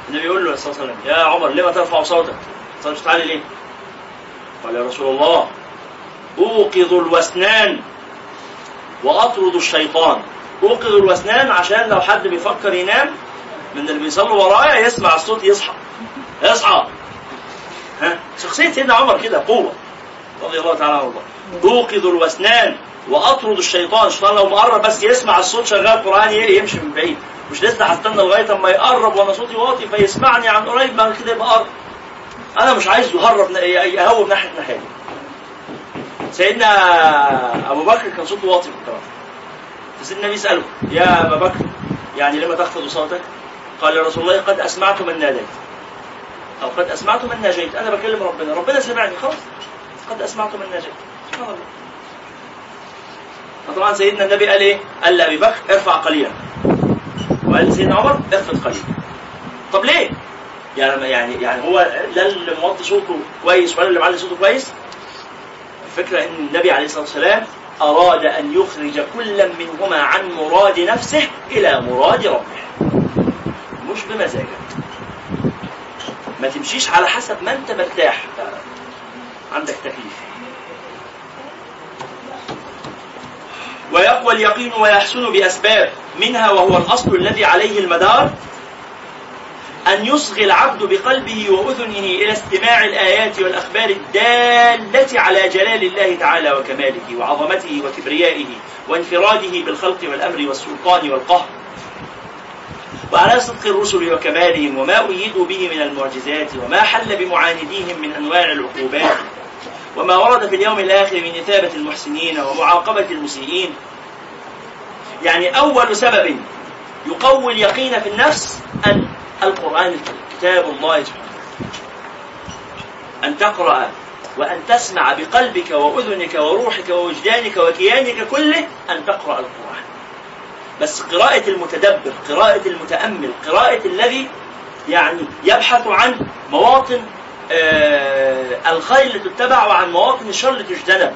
النبي يقول له صلى الله عليه وسلم يا عمر لما ترفع صوتك؟ تصلي صوت عالي ليه؟ قال يا رسول الله أوقظ الوسنان وأطرد الشيطان أوقظ الوسنان عشان لو حد بيفكر ينام من اللي بيصلوا ورايا يسمع الصوت يصحى. يصحى. ها؟ شخصية سيدنا عمر كده قوة. رضي الله تعالى عنه. أوقظ الوسنان وأطرد الشيطان. الشيطان لو مقرب بس يسمع الصوت شغال قرآن يمشي من بعيد. مش لسه هستنى لغاية أما يقرب وأنا صوتي واطي فيسمعني عن قريب بعد كده يبقى أنا مش عايزه يهرب يهوب ناحية ناحية. سيدنا أبو بكر كان صوته واطي في القراءه فسيدنا النبي يسأله يا أبا بكر يعني لما تخفض صوتك؟ قال يا رسول الله قد أسمعت من ناديت. أو قد أسمعت من ناجيت. أنا بكلم ربنا. ربنا سمعني. خلاص. قد أسمعت من ناجيت. سبحان الله. فطبعا سيدنا النبي قال إيه؟ قال لأبي بكر ارفع قليلا. وقال لسيدنا عمر اخفض قليلا. طب ليه؟ يعني يعني يعني هو لا اللي موطي صوته كويس ولا اللي معلي صوته كويس؟ الفكرة إن النبي عليه الصلاة والسلام أراد أن يخرج كل منهما عن مراد نفسه إلى مراد ربه. مش بمزاجك. ما تمشيش على حسب ما انت مرتاح. عندك تكليف. ويقوى اليقين ويحسن بأسباب. منها وهو الأصل الذي عليه المدار أن يصغي العبد بقلبه وأذنه إلى استماع الآيات والأخبار الدالة على جلال الله تعالى وكماله وعظمته وكبريائه وانفراده بالخلق والأمر والسلطان والقهر. وعلى صدق الرسل وكمالهم وما أيدوا به من المعجزات وما حل بمعانديهم من أنواع العقوبات وما ورد في اليوم الآخر من إثابة المحسنين ومعاقبة المسيئين. يعني أول سبب يقوي اليقين في النفس أن القرآن الكريم كتاب الله سبحانه أن تقرأ وأن تسمع بقلبك وأذنك وروحك ووجدانك وكيانك كله أن تقرأ القرآن. بس قراءة المتدبر قراءة المتأمل قراءة الذي يعني يبحث عن مواطن آه الخير اللي تتبع وعن مواطن الشر اللي تجتنب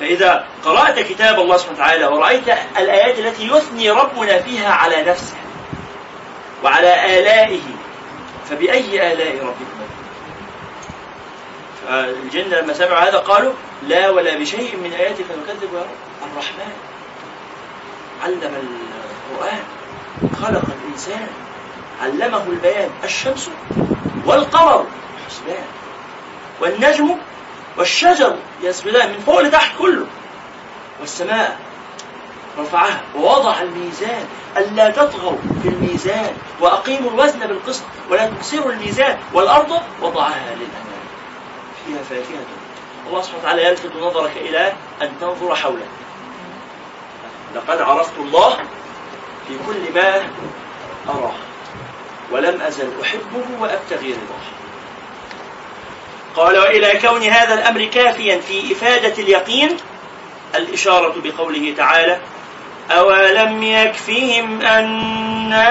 فإذا قرأت كتاب الله سبحانه وتعالى ورأيت الآيات التي يثني ربنا فيها على نفسه وعلى آلائه فبأي آلاء ربكم الجن لما سمعوا هذا قالوا لا ولا بشيء من آياتك نكذب يا رب الرحمن. علم القرآن خلق الإنسان علمه البيان الشمس والقمر حسبان. والنجم والشجر يسجدان من فوق لتحت كله. والسماء رفعها ووضع الميزان ألا تطغوا في الميزان وأقيموا الوزن بالقسط ولا تكسروا الميزان والأرض وضعها للأمان فيها فاكهة. الله سبحانه وتعالى يلفت نظرك إلى أن تنظر حولك. لقد عرفت الله في كل ما أراه ولم أزل أحبه وأبتغي رضاه قال وإلى كون هذا الأمر كافيا في إفادة اليقين الإشارة بقوله تعالى أولم يكفهم أنا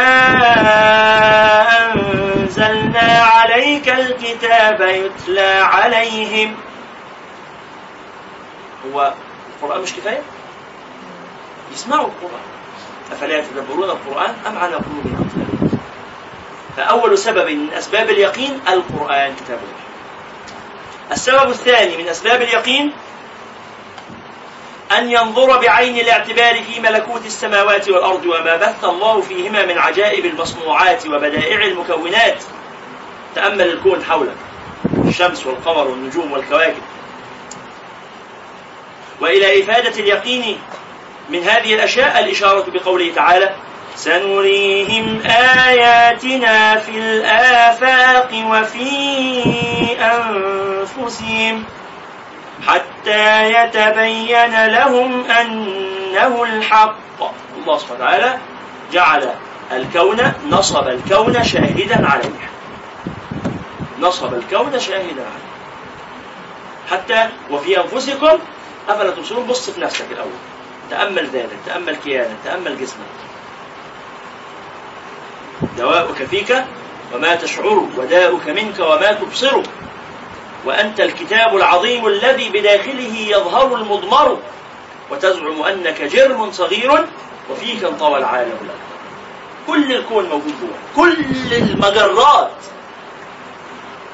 أنزلنا عليك الكتاب يتلى عليهم هو القرآن مش كفاية؟ يسمعوا القرآن. أفلا يتدبرون القرآن أم على قلوب أقفالها فأول سبب من أسباب اليقين القرآن كتاب الله. السبب الثاني من أسباب اليقين أن ينظر بعين الاعتبار في ملكوت السماوات والأرض وما بث الله فيهما من عجائب المصنوعات وبدائع المكونات. تأمل الكون حولك. الشمس والقمر والنجوم والكواكب. وإلى إفادة اليقين من هذه الأشياء الإشارة بقوله تعالى سنريهم آياتنا في الآفاق وفي أنفسهم حتى يتبين لهم أنه الحق. الله سبحانه وتعالى جعل الكون نصب الكون شاهدا عليه. نصب الكون شاهدا عليه. حتى وفي أنفسكم أفلا تبصرون؟ بص في نفسك الأول. تأمل ذلك تأمل كيانك تأمل جسمك. دواؤك فيك وما تشعر وداؤك منك وما تبصر وأنت الكتاب العظيم الذي بداخله يظهر المضمر وتزعم أنك جرم صغير وفيك انطوى العالم الأكبر كل الكون موجود جوه كل المجرات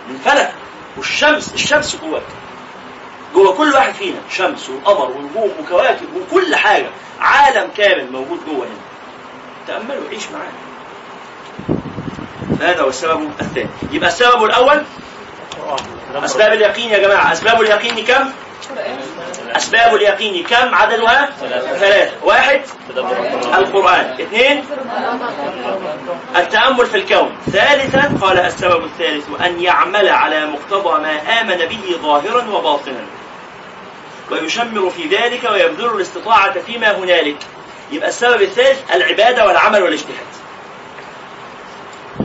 الفلك والشمس الشمس جواك. جوه كل واحد فينا شمس وقمر ونجوم وكواكب وكل حاجة عالم كامل موجود جوه هنا. تأمل وعيش معانا هذا هو السبب الثاني. يبقى السبب الأول أسباب اليقين يا جماعة. أسباب اليقين كم؟ أسباب اليقين كم؟ عددها؟ ثلاثة. واحد القرآن. اثنين التأمل في الكون. ثالثا قال السبب الثالث أن يعمل على مقتضى ما آمن به ظاهرا وباطنا. ويشمر في ذلك ويبذل الاستطاعة فيما هنالك يبقى السبب الثالث العبادة والعمل والاجتهاد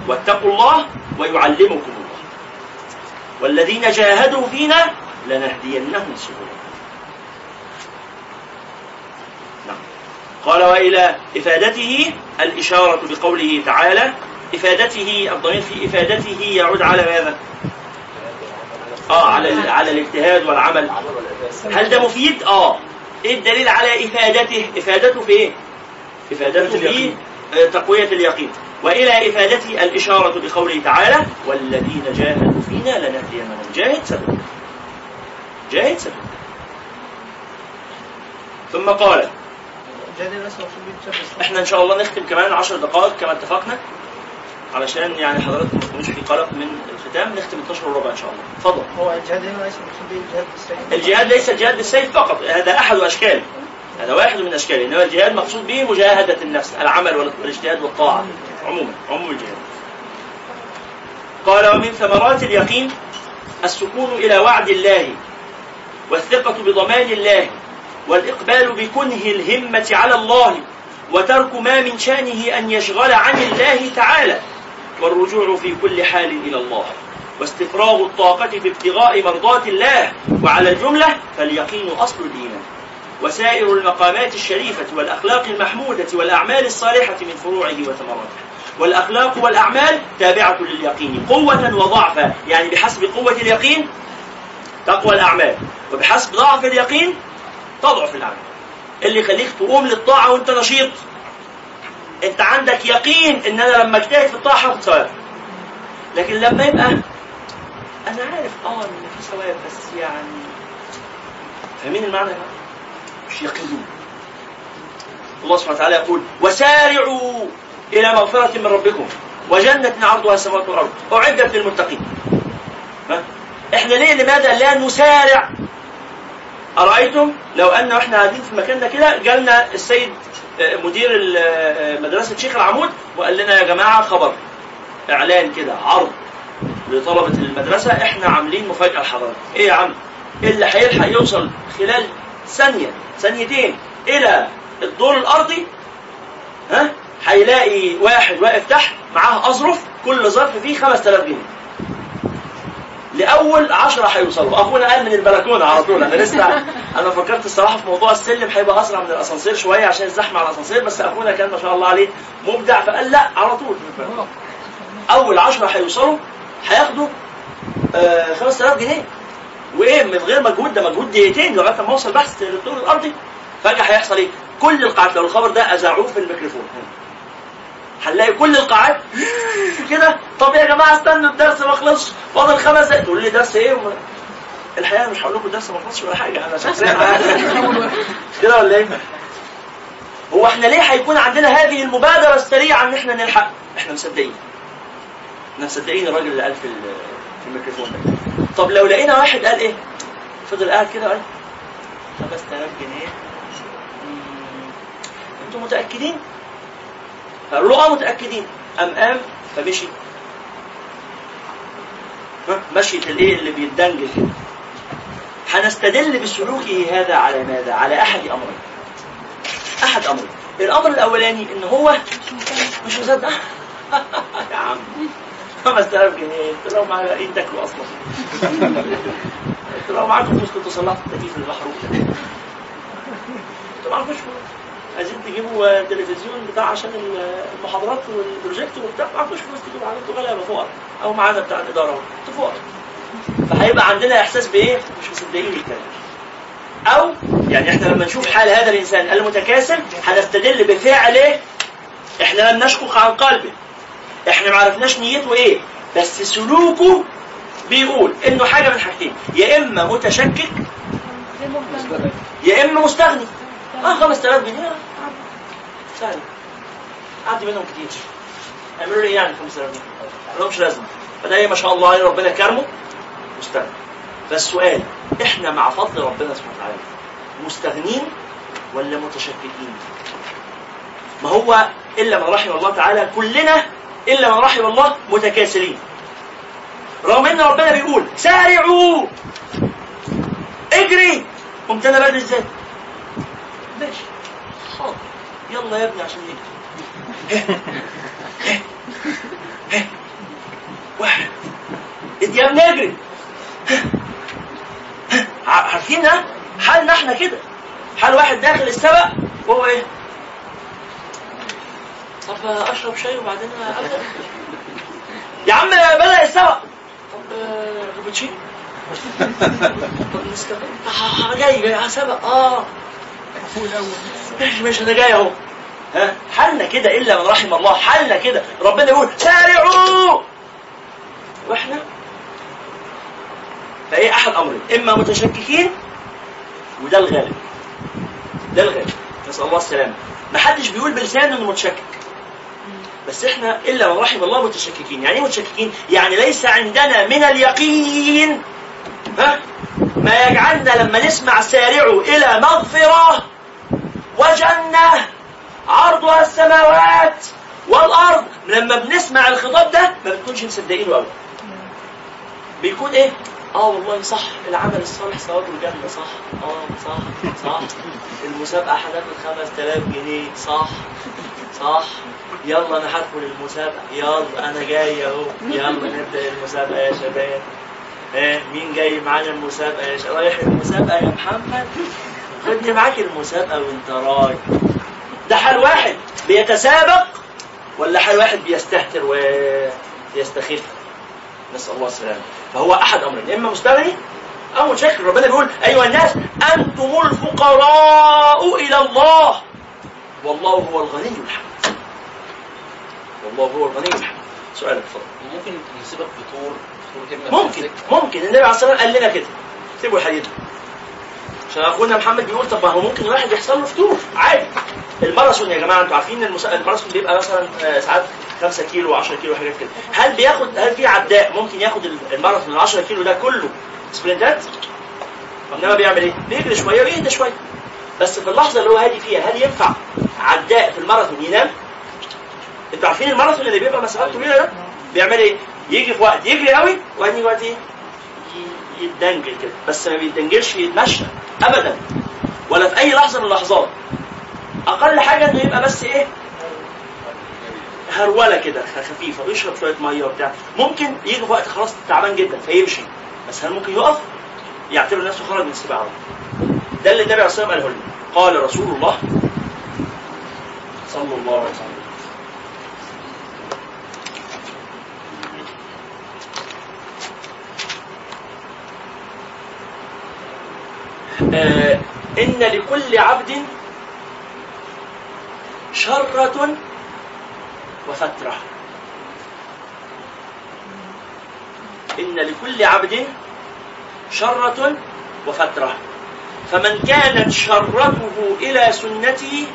واتقوا الله ويعلمكم الله والذين جاهدوا فينا لنهدينهم سبلنا نعم. قال وإلى إفادته الإشارة بقوله تعالى إفادته الضمير في إفادته يعود على ماذا؟ آه على على الاجتهاد والعمل هل ده مفيد؟ آه إيه الدليل على إفادته؟ إفادته في إيه؟ إفادته في آه، تقوية اليقين وإلى إفادته الإشارة بقوله تعالى والذين جاهدوا فينا لنهدينهم جاهد سبب جاهد سبب ثم قال. إحنا إن شاء الله نختم كمان عشر دقائق كما اتفقنا علشان يعني حضراتكم ما تكونوش في قلق من الختام نختم 12 وربع إن شاء الله. اتفضل. هو الجهاد هنا ليس الجهاد بالسيف الجهاد ليس الجهاد بالسيف فقط هذا أحد اشكاله هذا واحد من اشكاله إنما الجهاد مقصود به مجاهدة النفس العمل والاجتهاد والطاعة عموما عموم الجهاد. قال ومن ثمرات اليقين السكون إلى وعد الله والثقة بضمان الله والإقبال بكنه الهمة على الله وترك ما من شأنه أن يشغل عن الله تعالى. والرجوع في كل حال إلى الله. واستفراغ الطاقة في ابتغاء مرضات الله. وعلى الجملة فاليقين أصل الإيمان. وسائر المقامات الشريفة والأخلاق المحمودة والأعمال الصالحة من فروعه وثمراته. والأخلاق والأعمال تابعة لليقين. قوة وضعفا. يعني بحسب قوة اليقين تقوى الأعمال. وبحسب ضعف اليقين تضعف الأعمال. اللي يخليك تقوم للطاعة وانت نشيط. انت عندك يقين ان أنا لما اجتهد في الطاعة هاخد ثواب. لكن لما يبقى أنا عارف آه ان في ثواب بس يعني فاهمين المعنى ده؟ مش يقين. الله سبحانه وتعالى يقول وسارعوا إلى مغفرة من ربكم وجنة عرضها السماوات والأرض. أعدت للمتقين؟ إحنا ليه لماذا لا نسارع؟ أرأيتم؟ لو أن إحنا قاعدين في مكاننا كده جالنا السيد مدير مدرسة شيخ العمود وقال لنا يا جماعة خبر إعلان كده عرض لطلبة المدرسة إحنا عاملين مفاجأة لحضرتك. إيه يا عم؟ اللي هيلحق يوصل خلال ثانية ثانيتين إلى الدور الأرضي؟ ها؟ هيلاقي واحد واقف تحت معاه أظرف كل ظرف فيه 5000 جنيه. لأول 10 هيوصلوا اخونا قال من البلكونة على طول. أنا لسه أنا فكرت الصراحة في موضوع السلم هيبقى أسرع من الأسانسير شوية عشان الزحمة على الأسانسير بس أخونا كان ما شاء الله عليه مبدع فقال لا على طول. أول 10 هيوصلوا هياخدوا آه 5000 جنيه. وإيه من غير مجهود ده مجهود دقيقتين لغاية ما اوصل بحث للدور الأرضي فجأة هيحصل إيه؟ كل القاعات لو الخبر ده أذاعوه في الميكروفون. هنلاقي كل القاعات. كده؟ طب يا جماعة استنوا الدرس ما خلصش. فاضل خمس دقايق. تقول لي درس إيه؟ وما... الحقيقة مش هقول لكم الدرس ما خلصش ولا حاجة. أنا شخصيا كده ولا إيه؟ هو إحنا ليه هيكون عندنا هذه المبادرة السريعة إن إحنا نلحق؟ إحنا مصدقين. إحنا مصدقين الراجل اللي قال في في الميكروفون ده. طب لو لقينا واحد قال إيه؟ فضل قاعد كده قال 5000 جنيه. أنتوا متأكدين؟ قالوا له آه متأكدين. قام قام فمشي. مشية الإيه اللي بيتدنجل؟ هنستدل بسلوكه هذا على ماذا؟ على أحد أمرين. أحد أمرين. الأمر الأولاني إن هو مش مصدق. يا عم. 5000 جنيه أنتوا لو معايا إيه تاكلوا أصلا؟ أنتوا لو معاكم فلوس كنتوا صلحتوا التكييف المحروق ده أنتوا معاكوش فلوس عايزين تجيبوا تلفزيون بتاع عشان المحاضرات والبروجيكت وبتاع معكوش فلوس تجيبوا عليه. أنتوا غلابه فقراء أو معانا بتاع الإدارة أنتوا فقراء فهيبقى عندنا إحساس بإيه؟ مش مصدقين الكلام أو يعني إحنا لما نشوف حال هذا الإنسان المتكاسل هنستدل بفعله إحنا لم نشقق عن قلبه. إحنا ما عرفناش نيته إيه. بس سلوكه بيقول إنه حاجة من حاجتين. يا إما متشكك يا إما مستغني. آه 5000 جنيه. سهل. عدي منهم كتير. أعملوا لي إيه يعني 5000 جنيه؟ ما لهمش لازمه فده إيه ما شاء الله عليه ربنا كرمه. مستغني. فالسؤال إحنا مع فضل ربنا سبحانه وتعالى مستغنين ولا متشككين؟ ما هو إلا من رحم الله تعالى كلنا إلا من رحم الله متكاسلين. رغم إن ربنا بيقول سارعوا. اجري. قمت أنا بدري إزاي؟ ماشي حاضر يلا يا ابني عشان نجري واحد. يا ابني اجري. عارفين ها؟ حالنا إحنا كده. حال واحد داخل السبق وهو إيه؟ طب اشرب شاي وبعدين أبدأ؟ يا عم بدأ السبق. طب آه، كابتشينو طب نسكافيه جاي جاي سبق آه. ماشي ماشي أنا جاي أهو. ها؟ حالنا كده إلا من رحم الله حالنا كده. ربنا يقول سارعوا! وإحنا؟ فإيه أحد أمرين. إما متشككين وده الغالب. ده الغالب. نسأل الله السلامة. ما حدش بيقول بلسانه إنه متشكك. بس إحنا إلا من رحم الله متشككين. يعني إيه متشككين؟ يعني ليس عندنا من اليقين. ها؟ ما يجعلنا لما نسمع سارعوا إلى مغفرة وجنة عرضها السماوات والأرض. لما بنسمع الخطاب ده ما بنكونش مصدقينه قوي بيكون إيه؟ آه والله صح العمل الصالح ثواب الجنة صح. آه صح صح. المسابقة هناخد 5000 جنيه صح. صح. يلا أنا هدخل المسابقة يلا أنا جاي أهو. يلا نبدأ المسابقة يا شباب. إيه مين جاي معانا المسابقة؟ يا رايح المسابقة يا محمد. خدني معاك المسابقة وأنت رايح ده حال واحد بيتسابق ولا حال واحد بيستهتر ويستخف؟ نسأل الله السلامة. فهو أحد أمرين إما مستغني أو متشكر. ربنا بيقول أيها الناس أنتم الفقراء إلى الله. والله هو الغني الحميد والله هو الغني الحميد سؤالك اتفضل. ممكن يسيبك بطور ممكن ممكن النبي عليه الصلاة والسلام قال لنا كده سيبوا الحديث عشان أخونا محمد بيقول طب ما هو ممكن الواحد يحصل له فتور عادي الماراثون يا جماعة أنتوا عارفين. الماراثون بيبقى مثلا آه، ساعات 5 كيلو و10 كيلو حاجات كده هل بياخد هل في عداء ممكن ياخد الماراثون ال 10 كيلو ده كله سبرنتات؟ إنما بيعمل إيه؟ بيجري شوية ويهدى شوية بس في اللحظة اللي هو هادي فيها هل ينفع عداء في الماراثون ينام؟ أنتوا عارفين الماراثون اللي بيبقى مسافات طويلة ده بيعمل إيه؟ يجي في وقت يجري قوي ويجي وقت إيه؟ يتدنجل كده. بس ما بيتدنجلش يتمشى ابدا. ولا في أي لحظة من اللحظات. أقل حاجة إنه يبقى بس إيه؟ هرولة كده خفيفة ويشرب شوية مية وبتاع. ممكن يجي في وقت خلاص تعبان جدا فيمشي. بس هل ممكن يقف؟ يعتبر نفسه خرج من السباعه ده اللي النبي عليه الصلاة والسلام قاله لنا قال رسول الله صلى الله عليه وسلم. إن لكل عبد شرة وفترة. إن لكل عبد شرة وفترة. فمن كانت شرته إلى سنتي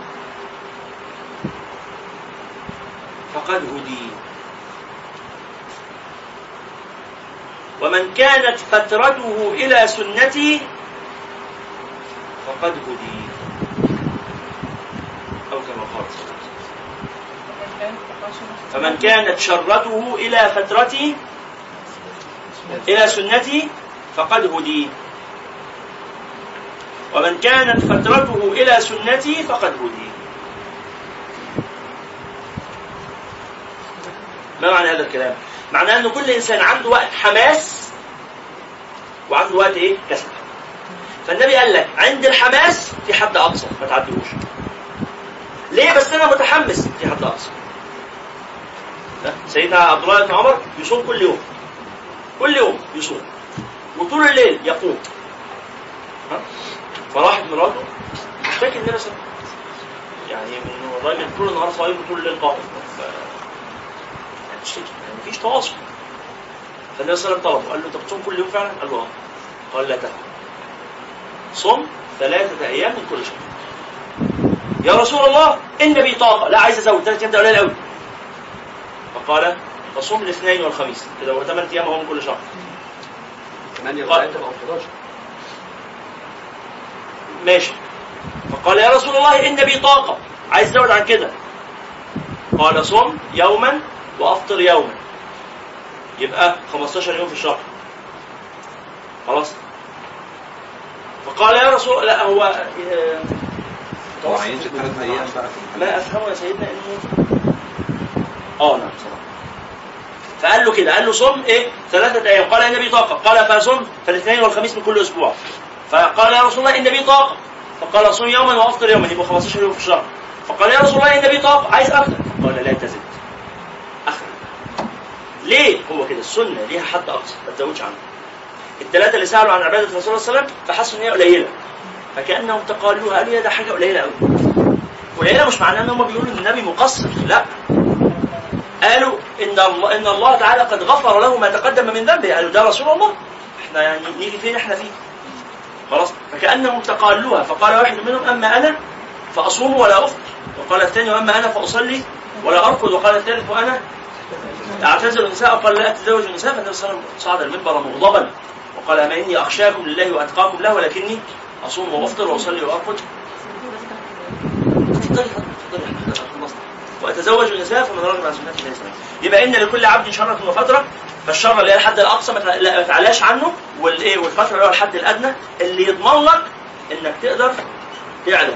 فقد هدي. ومن كانت فترته إلى سنتي فقد هدي أو كما قال صلى الله عليه وسلم فمن كانت شرته إلى فترتي إلى سنتي فقد هدي ومن كانت فترته إلى سنتي فقد هدي ما معنى هذا الكلام؟ معناه أن كل إنسان عنده وقت حماس وعنده وقت إيه؟ كسل فالنبي قال لك عند الحماس في حد أقصى ما تعديهوش. ليه؟ بس أنا متحمس في حد أقصى. سيدنا عبد الله بن عمر يصوم كل يوم. كل يوم يصوم. وطول الليل يقوم. ها؟ فراحت مراته اشتكي النبي صلى يعني من الراجل طول النهار صايم وطول الليل ف- يعني تشتكي يعني مفيش تواصل. فالنبي صلى الله عليه وسلم طلبه قال له أنت بتصوم كل يوم فعلا؟ قال له آه. قال لا تفعل صم ثلاثة أيام من كل شهر. يا رسول الله إن بي طاقة. لا عايز أزود. ثلاثة أيام ده قليل قوي فقال فصوم الاثنين والخميس. كده هو ثمان أيام أهو من كل شهر. 8 قال- و3 أو 11 ماشي. فقال يا رسول الله إن بي طاقة. عايز أزود عن كده. قال صم يوما وأفطر يوما. يبقى 15 يوم في الشهر. خلاص؟ فقال يا رسول لا هو آه، هو هينزل ثلاث أيام بقى في ما افهمه يا سيدنا انه آه نعم صراحة فقال له كده قال له صم إيه ثلاثة أيام قال إن بي طاقة قال فصم فالاثنين والخميس من كل أسبوع فقال يا رسول الله إن بي طاقة فقال صم يوما وأفطر يوما يبقى 15 يوم في الشهر فقال يا رسول الله إن بي طاقة عايز أكثر قال لا تزد أخر ليه هو كده السنة ليها حد أقصى ما تزودش عنه الثلاثة اللي سألوا عن عبادة الرسول صلى الله عليه وسلم فحسوا إن هي قليلة. فكأنهم تقالوها قالوا ده حاجة قليلة قوي وهنا مش معناه إن هم بيقولوا إن النبي مقصر لا. قالوا إن الله إن الله تعالى قد غفر له ما تقدم من ذنبه. قالوا ده رسول الله. إحنا يعني نيجي فين إحنا فيه؟ خلاص. فكأنهم تقالوها. فقال واحد منهم أما أنا فأصوم ولا أفطر. وقال الثاني وأما أنا فأصلي ولا ارقد وقال الثالث وأنا أعتزل النساء. وقال لا أتزوج النساء. فالنبي صلى الله عليه وسلم صعد المنبر مغضبا. وقال اما إني أخشاكم لله وأتقاكم له ولكني اتفضلي اتفضلي إحنا خلصنا وأتزوج النساء فمن رغب عن فليس مني. يبقى إن لكل عبد شرة وفترة فالشر اللي هي الحد الأقصى ما تع- لا- ما تعلاش عنه. والايه والفترة اللي هو الحد الأدنى اللي يضمن لك إنك تقدر تعلى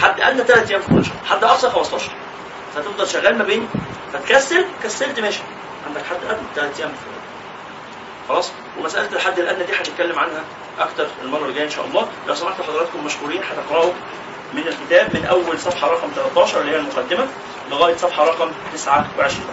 حد أدنى ثلاث أيام في كل شهر حد أقصى 15 فتفضل شغال ما بين فتكسل كسلت ماشي. عندك حد أدنى ثلاث أيام في خلاص؟ ومسألة الحد الأدنى دي هنتكلم عنها أكتر المرة الجاية إن شاء الله. لو سمحتوا حضراتكم مشكورين هتقرأوا من الكتاب من أول صفحة رقم 13 اللي هي المقدمة لغاية صفحة رقم 29